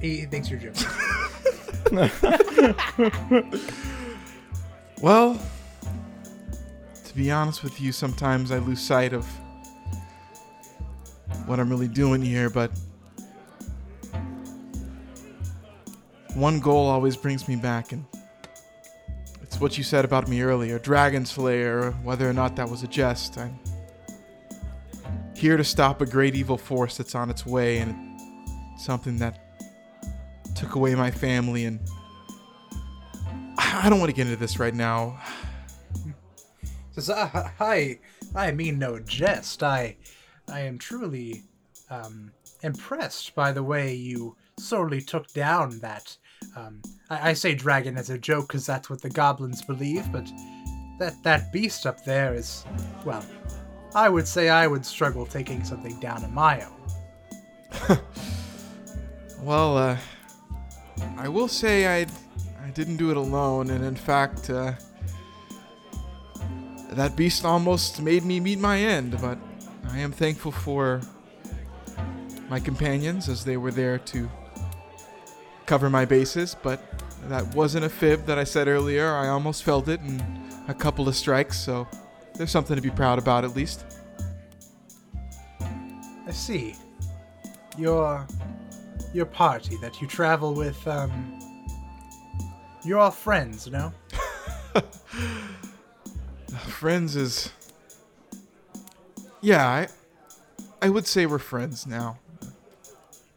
He, he thinks you're joking. Well, to be honest with you, sometimes I lose sight of what I'm really doing here, but one goal always brings me back, and it's what you said about me earlier Dragon Slayer, whether or not that was a jest. I'm here to stop a great evil force that's on its way, and something that took away my family, and I don't want to get into this right now. Says, I, I, I mean no jest. I, I am truly um, impressed by the way you sorely took down that. Um, I, I say dragon as a joke because that's what the goblins believe, but that that beast up there is, well, I would say I would struggle taking something down my own. Well, uh, I will say I I didn't do it alone, and in fact, uh, that beast almost made me meet my end. But I am thankful for my companions as they were there to cover my bases. But that wasn't a fib that I said earlier. I almost felt it in a couple of strikes, so there's something to be proud about at least. I see. Your your party that you travel with, um you're all friends, no? friends is yeah I, I would say we're friends now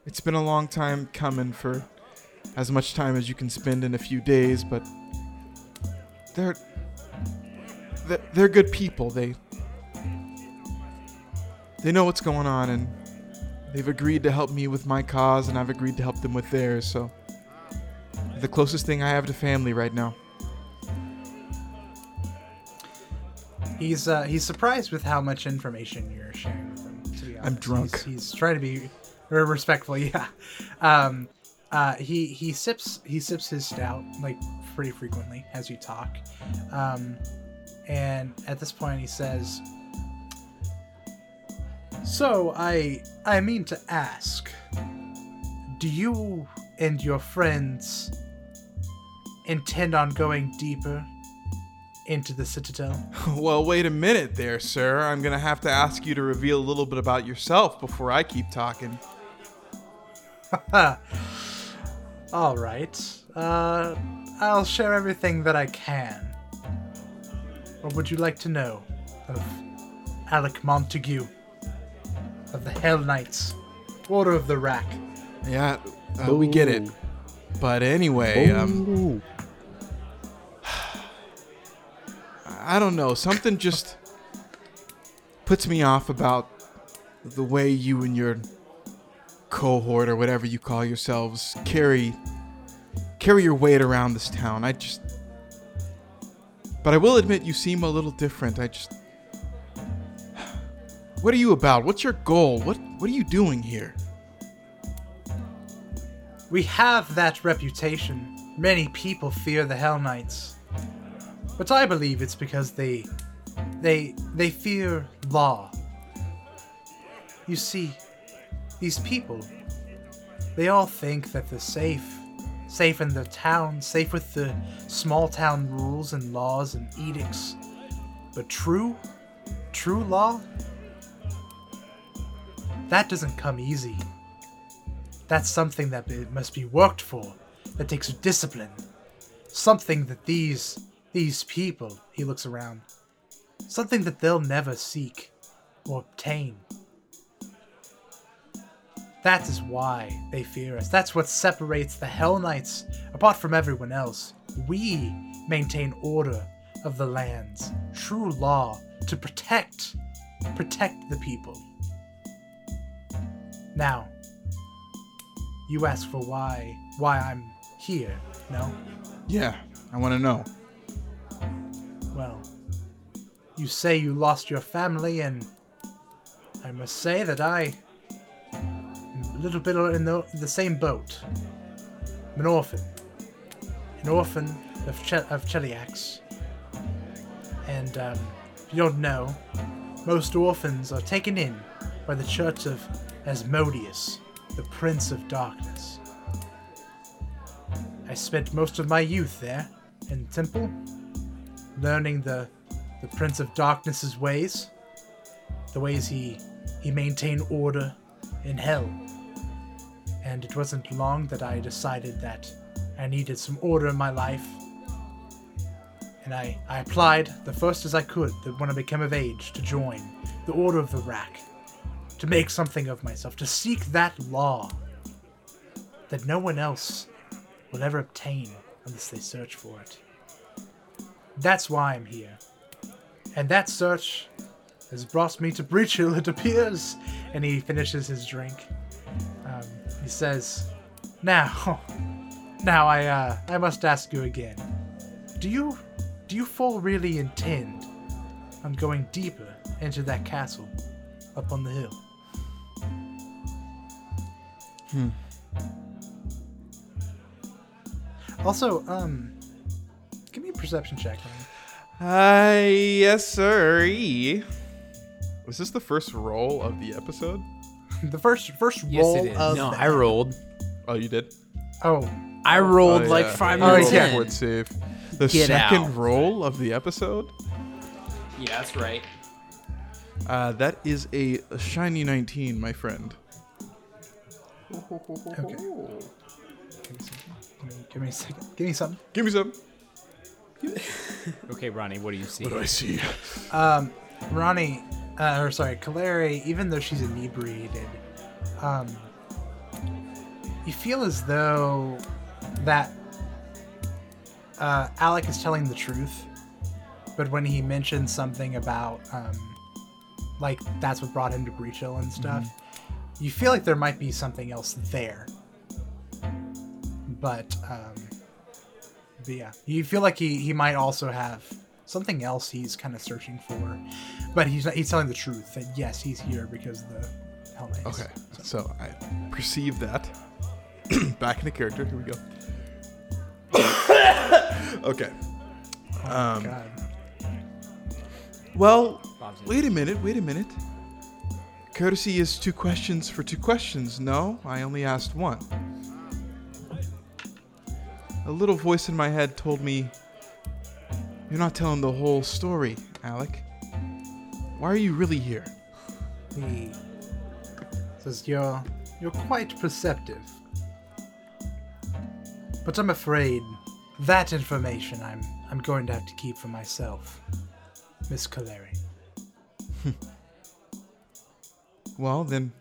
it's been a long time coming for as much time as you can spend in a few days but they're they're, they're good people they they know what's going on and they've agreed to help me with my cause and i've agreed to help them with theirs so the closest thing i have to family right now He's uh, he's surprised with how much information you're sharing with him. To be honest, I'm drunk. He's, he's trying to be very respectful. Yeah. Um, uh, he he sips he sips his stout like pretty frequently as you talk, um, and at this point he says, "So I I mean to ask, do you and your friends intend on going deeper into the citadel?" Well, wait a minute there, sir. I'm gonna have to ask you to reveal a little bit about yourself before I keep talking. All right. Uh, I'll share everything that I can. What would you like to know of Alec Montague of the Hell Knights, Order of the Rack? Yeah, uh, we get it. But anyway, um, I don't know. Something just puts me off about the way you and your cohort or whatever you call yourselves carry carry your weight around this town. I just But I will admit you seem a little different. I just What are you about? What's your goal? What what are you doing here? We have that reputation. Many people fear the Hell Knights. But I believe it's because they they they fear law. You see, these people they all think that they're safe. Safe in the town, safe with the small town rules and laws and edicts. But true, true law, that doesn't come easy. That's something that must be worked for, that takes discipline. Something that these these people, he looks around, something that they'll never seek or obtain. That is why they fear us. That's what separates the Hell Knights apart from everyone else. We maintain order of the lands, true law to protect protect the people. Now, you ask for why why I'm here, no? Yeah, I want to know. Well, you say you lost your family, and I must say that I a little bit in the, the same boat. I'm an orphan. An orphan of, che- of Cheliax. And um, if you don't know, most orphans are taken in by the church of Asmodeus, the Prince of Darkness. I spent most of my youth there, in the temple, learning the the Prince of Darkness's ways, the ways he he maintained order in hell. And it wasn't long that I decided that I needed some order in my life. And I, I applied the first as I could that when I became of age to join the Order of the Rack, to make something of myself, to seek that law that no one else will ever obtain unless they search for it. That's why I'm here. And that search has brought me to Breachill, it appears. And he finishes his drink. He says, "Now, now I uh, I must ask you again. Do you do you full really intend on going deeper into that castle up on the hill?" Hmm. Also, um, give me a perception check. man. Uh, yes, sir. Was this the first roll of the episode? The first first Yes, roll it is. of No, the- I rolled. Oh, you did. Oh, I rolled Oh, like yeah. five You Oh, minutes rolled yeah. in. Word save. The Get second out. roll of the episode. Yeah, that's right. Uh, that is a shiny 19, my friend. okay. Give me a second. Give me something. Give me some. Okay, Ronnie, what do you see? What do I see? Um, Ronnie, uh, or sorry, Kaleri, even though she's inebriated, um, you feel as though that uh, Alec is telling the truth, but when he mentions something about, um, like, that's what brought him to Breachill and stuff, you feel like there might be something else there. But, um, but yeah, you feel like he, he might also have something else he's kind of searching for, but he's not, he's telling the truth that yes, he's here because of the Hell Knights. Okay, so I perceive that. Back into character. Here we go. okay. Um, God. well, wait a minute. Wait a minute. Courtesy is two questions for two questions. No, I only asked one. A little voice in my head told me, You're not telling the whole story, Alec. Why are you really here? He says you're you're quite perceptive. But I'm afraid that information I'm I'm going to have to keep for myself. Miss Kaleri. Well, then,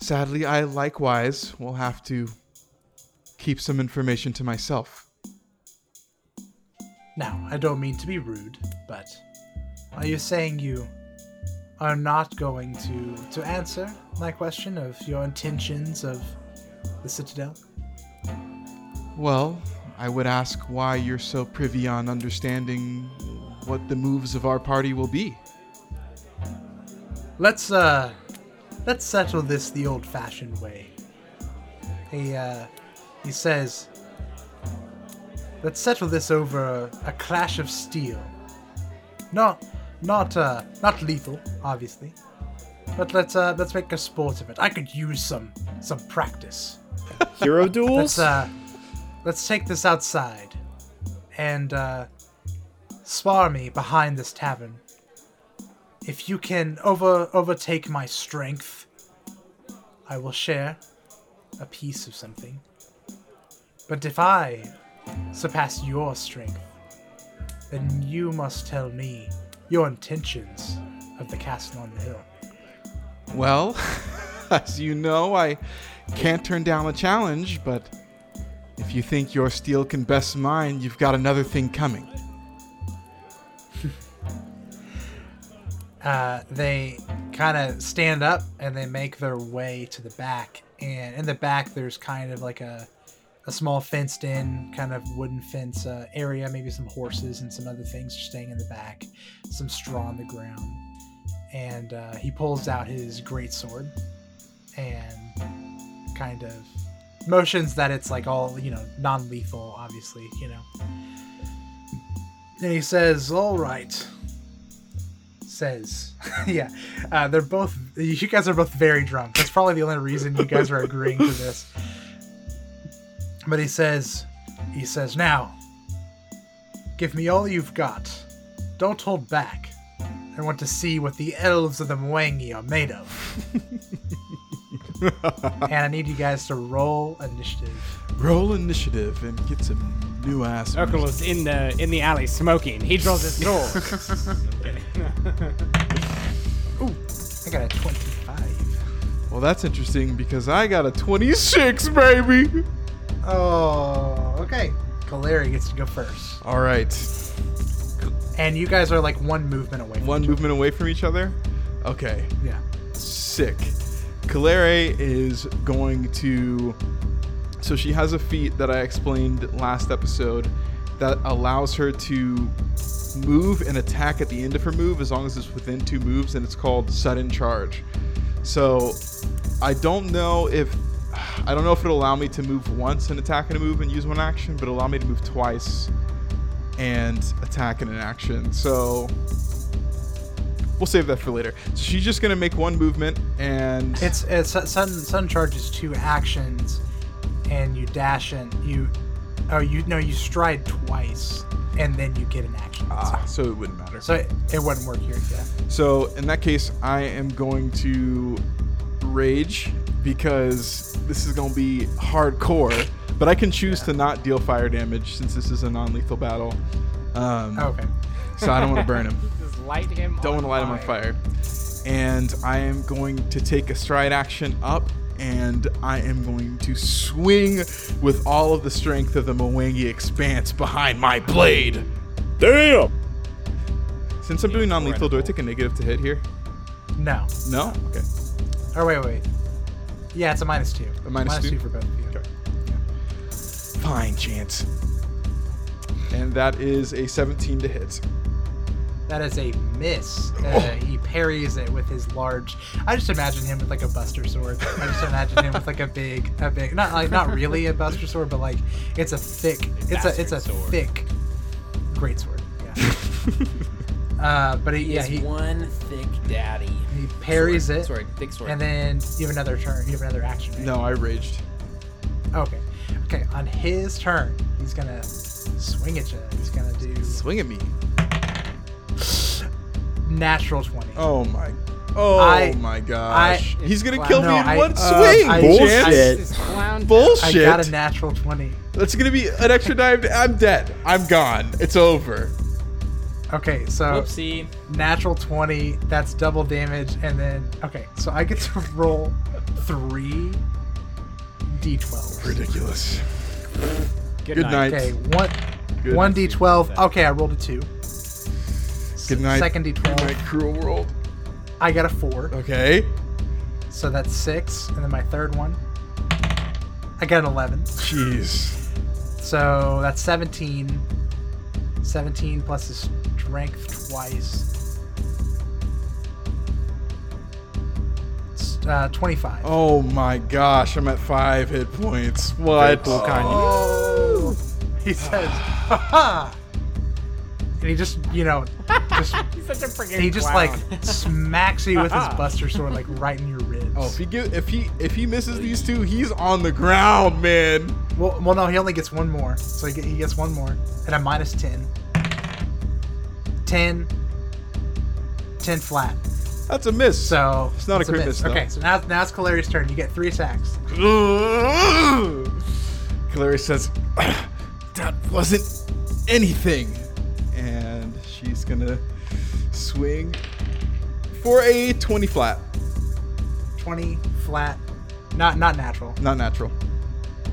sadly, I likewise will have to keep some information to myself. Now, I don't mean to be rude, but are you saying you are not going to to answer my question of your intentions of the Citadel? Well, I would ask why you're so privy on understanding what the moves of our party will be. Let's uh let's settle this the old-fashioned way. He uh he says Let's settle this over a, a clash of steel. Not not uh not lethal, obviously. But let's uh let's make a sport of it. I could use some some practice. Hero duels? Let's uh let's take this outside and uh spar me behind this tavern. If you can over overtake my strength, I will share a piece of something. But if I surpass your strength, then you must tell me your intentions of the castle on the hill. Well, as you know, I can't turn down a challenge, but if you think your steel can best mine, you've got another thing coming. uh, they kind of stand up and they make their way to the back. And in the back, there's kind of like a, a small fenced in kind of wooden fence uh, area, maybe some horses and some other things are staying in the back, some straw on the ground. And uh, he pulls out his great sword and kind of motions that it's like all, you know, non lethal, obviously, you know. And he says, All right says, yeah, uh, they're both. You guys are both very drunk. That's probably the only reason you guys are agreeing to this. But he says, he says, now, give me all you've got. Don't hold back. I want to see what the elves of the Mwangi are made of. and I need you guys to roll initiative. Roll initiative and get some new ass. Urkel music. is in the in the alley smoking. He draws his sword. Ooh, I got a 25. Well, that's interesting because I got a 26, baby. Oh, okay. Kaleri gets to go first. All right. And you guys are like one movement away from One each movement away from each other. Okay. other. Yeah. Sick. Kaleri is going to. So she has a feat that I explained last episode that allows her to move and attack at the end of her move as long as it's within two moves, and it's called sudden charge. So I don't know if I don't know if it'll allow me to move once and attack in a move and use one action, but it'll allow me to move twice and attack in an action. So we'll save that for later. So she's just gonna make one movement and It's, it's sudden sudden charge is two actions, and you dash and you, oh you no you stride twice, and then you get an action. ah, so it wouldn't matter. So it, it wouldn't work here. Yeah. So in that case, I am going to rage because this is going to be hardcore. But I can choose to not deal fire damage since this is a non-lethal battle. Um, Okay. So I don't want to burn him. Just light him. Don't want to light him on fire. And I am going to take a stride action up. And I am going to swing with all of the strength of the Mwangi expanse behind my blade. Damn! Since I'm doing non-lethal, do I take a negative to hit here? No. No. Okay. Or wait, wait. Yeah, it's a minus two. A minus two? two for both of you. Okay. Fine chance. And that is a 17 to hit. That is a miss. Uh, he parries it with his large. I just imagine him with like a Buster sword. I just imagine him with like a big, a big, not like not really a Buster sword, but like it's a thick, it's a it's a Bastard sword. thick, great sword. Yeah. uh, but he, He yeah, is he one thick daddy. he parries Sword. it, Sorry, thick sword. and then you have another turn. You have another action. right? No, I raged. Okay. Okay. On his turn, he's gonna swing at you. He's gonna do Swing at me. natural twenty. Oh my. Oh I- my gosh. I- He's gonna Wow, kill no, me in I- one uh, swing. I- Bullshit. Chance. This clown. I got a natural twenty. That's gonna be an extra dive. I'm dead. I'm gone. It's over. Okay, so Whoopsie. natural 20 that's double damage and then okay so i get to roll three d12 Ridiculous. Good, Good night. night. okay one Good one night. d12 okay i rolled a two Good night. second d12 night, cruel world. i got a four Okay. so that's six and then my third one i got an 11 Jeez. so that's 17 17 plus his strength twice It's, uh, 25 Oh my gosh. I'm at five hit points. What? Oh. He says, "Ha ha!" And he just, you know, just He's such a freaking. he just clown. like smacks you with his buster sword, like right in your ribs. Oh, if he give, if he if he misses these two, he's on the ground, man. well, well, no, he only gets one more, so he, get, he gets one more at a minus ten. 10, 10 flat. That's a miss. So It's not a crit miss, though. Okay, so now now it's Kaleri's turn. You get three sacks. Clary says, "That wasn't anything," and she's gonna swing for a twenty flat, Twenty flat, not not natural. not natural.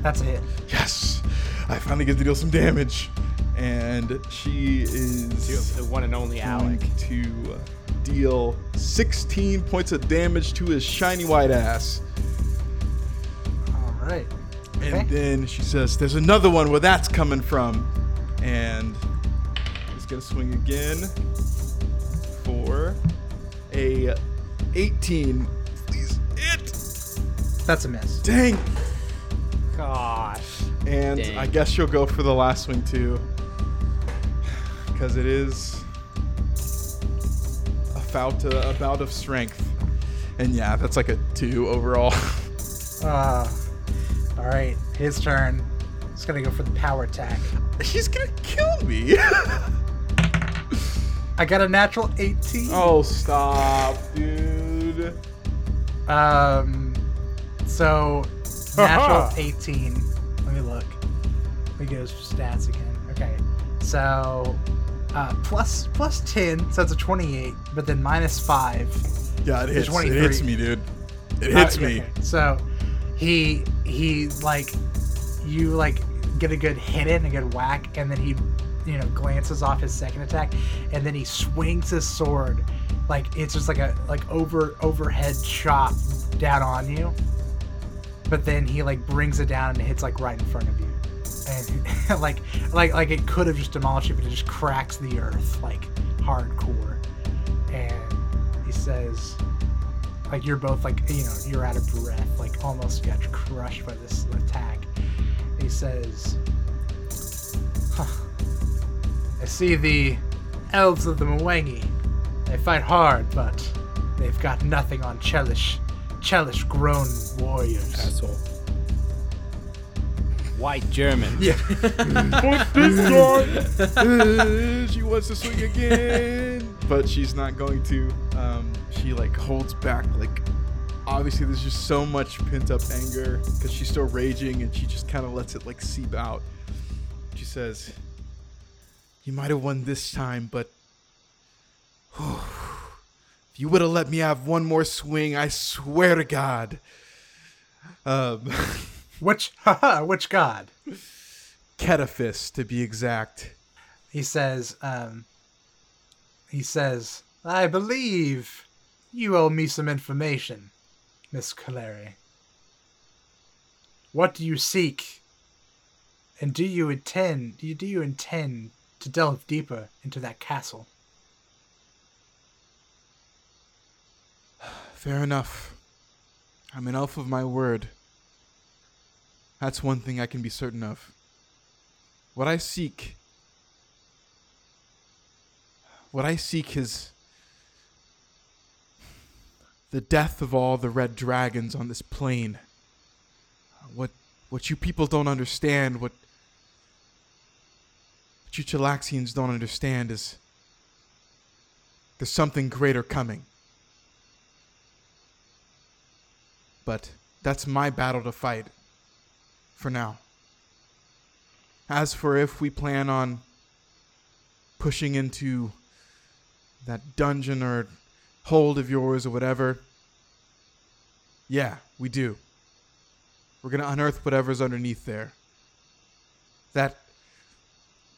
That's a hit. Yes, I finally get to deal some damage, and she is the one and only Alec. to deal 16 points of damage to his shiny white ass. All right. And Okay. then she says, "There's another one where that's coming from," and he's gonna swing again for a 18. Please hit. That's a miss. Dang. Gosh. And Dang. I guess she'll go for the last swing too, because it is a bout, a bout of strength. And yeah, that's like a two overall. Uh, all right, his turn. He's gonna go for the power attack. She's gonna kill me. I got a natural 18. Oh, stop, dude. Um, so natural 18. Let me look. Let me go stats again. Okay, so uh, plus plus 10, so it's a 28, but then minus five. Yeah, it hits. It hits me, dude. It Uh, hits yeah, me. okay. So he he like you like get a good hit in, a good whack, and then he you know glances off his second attack, and then he swings his sword like it's just like a like over overhead chop down on you. But then he like brings it down and hits like right in front of you. And like like like it could have just demolished it, but it just cracks the earth like hardcore. And he says like you're both like you know you're out of breath like almost got crushed by this attack he says huh, i see the elves of the mwangi they fight hard but they've got nothing on chelish chelish grown warriors Asshole. White German. yeah Uh, she wants to swing again, but she's not going to. Um, she like holds back. Like obviously, there's just so much pent up anger because she's still raging, and she just kind of lets it like seep out. She says, "You might have won this time, but if you would have let me have one more swing, I swear to God." Um, which haha which god Ketephys, to be exact. he says um he says i believe you owe me some information miss Kaleri. what do you seek and do you intend do you, do you intend to delve deeper into that castle Fair enough. I'm an elf of my word. That's one thing I can be certain of. What I seek. What I seek is. the death of all the red dragons on this plane. What, what you people don't understand, what, what you Chelaxians don't understand is. there's something greater coming. But that's my battle to fight for now. As for if we plan on pushing into that dungeon or hold of yours or whatever, yeah, we do. We're going to unearth whatever's underneath there. That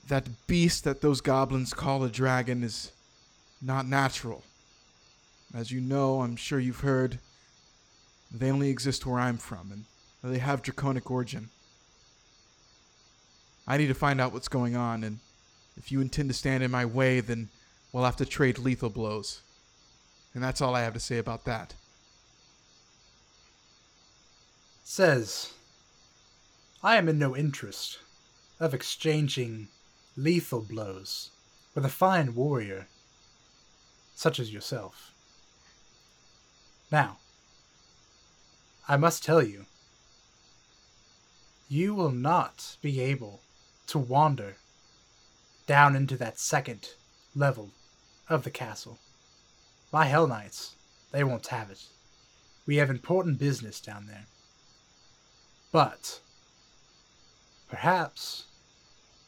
that beast that those goblins call a dragon is not natural. As you know, I'm sure you've heard, they only exist where I'm from, and they have draconic origin. I need to find out what's going on, and if you intend to stand in my way, then we'll have to trade lethal blows. And that's all I have to say about that. says i am in no interest of exchanging lethal blows with a fine warrior such as yourself now I must tell you, you will not be able to wander down into that second level of the castle. My Hell Knights, they won't have it. We have important business down there. But perhaps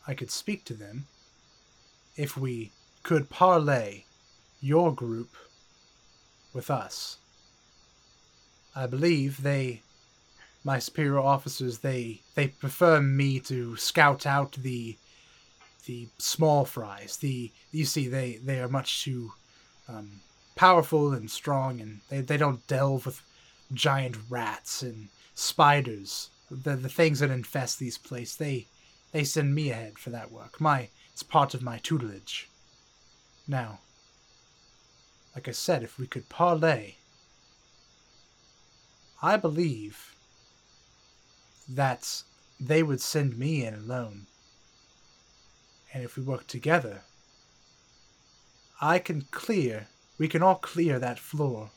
I could speak to them if we could parlay your group with us. I believe they, my superior officers, they they prefer me to scout out the the small fries. The you see, they they are much too um, powerful and strong, and they they don't delve with giant rats and spiders. The the things that infest these places. They they send me ahead for that work. My it's part of my tutelage. Now, like I said, if we could parlay I believe that they would send me in alone. And if we work together, I can clear, we can all clear that floor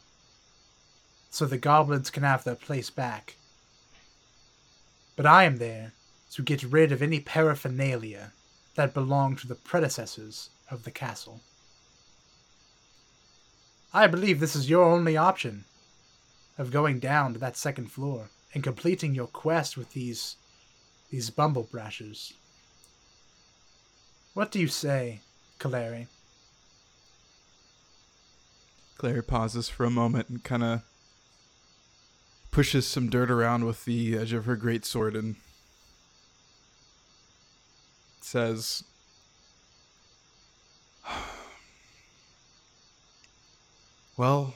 so the goblins can have their place back. But I am there to get rid of any paraphernalia that belonged to the predecessors of the castle. I believe this is your only option of going down to that second floor and completing your quest with these these bumblebrashers. What do you say, Clary? Clary pauses for a moment and kind of pushes some dirt around with the edge of her great sword and says, Well,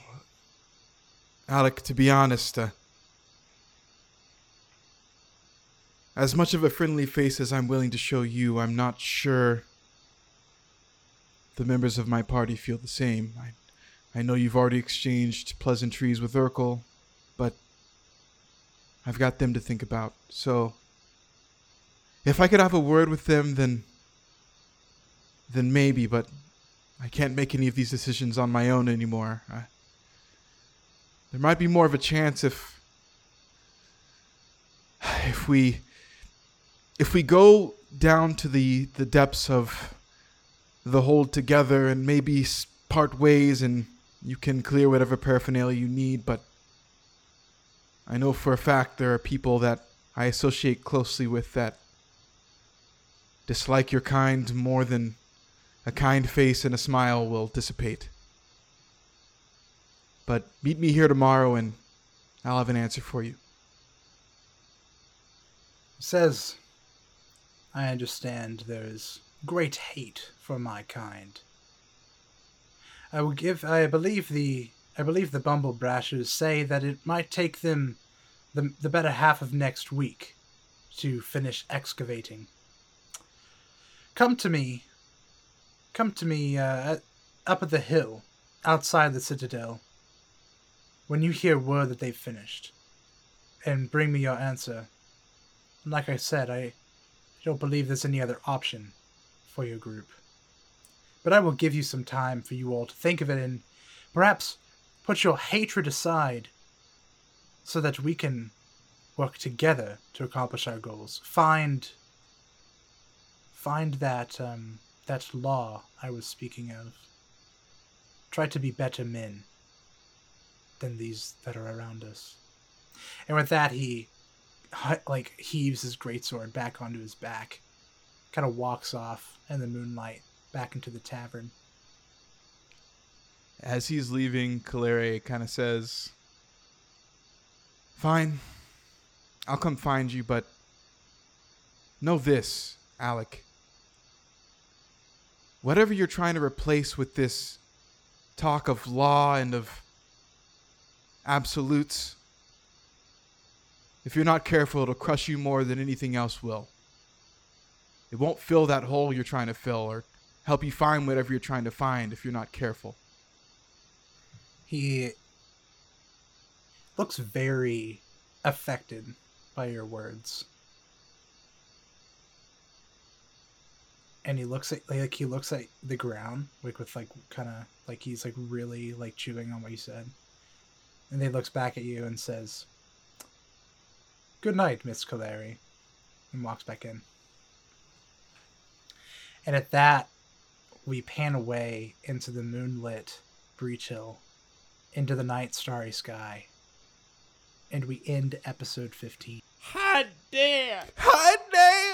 Alec, to be honest, uh, as much of a friendly face as I'm willing to show you, I'm not sure the members of my party feel the same. I, I know you've already exchanged pleasantries with Urkel, but I've got them to think about. So, if I could have a word with them, then then maybe, but I can't make any of these decisions on my own anymore. I, there might be more of a chance if if we if we go down to the the depths of the hold together and maybe part ways and you can clear whatever paraphernalia you need but I know for a fact there are people that I associate closely with that dislike your kind more than a kind face and a smile will dissipate. But meet me here tomorrow and I'll have an answer for you. says, I understand there is great hate for my kind. I will give I believe the I believe the Bumblebrashers say that it might take them the, the better half of next week to finish excavating. Come to me. Come to me uh, up at the hill, outside the citadel, when you hear word that they've finished, and bring me your answer. And Like I said, I don't believe there's any other option for your group. But I will give you some time for you all to think of it and perhaps put your hatred aside so that we can work together to accomplish our goals. Find find that um, that law I was speaking of. Try to be better men than these that are around us. And with that, he like heaves his greatsword back onto his back, kind of walks off in the moonlight back into the tavern. As he's leaving, Kaleri kind of says, Fine, I'll come find you, but know this, Alec. Whatever you're trying to replace with this talk of law and of absolutes, if you're not careful, it'll crush you more than anything else will. It won't fill that hole you're trying to fill or help you find whatever you're trying to find if you're not careful. He looks very affected by your words. And he looks at like he looks at the ground, like with like kind of like he's like really like chewing on what you said. And then he looks back at you and says, "Good night, Miss Kaleri," and walks back in. And at that, we pan away into the moonlit Breachill into the night starry sky. And we end episode 15. Hot damn! Hot damn!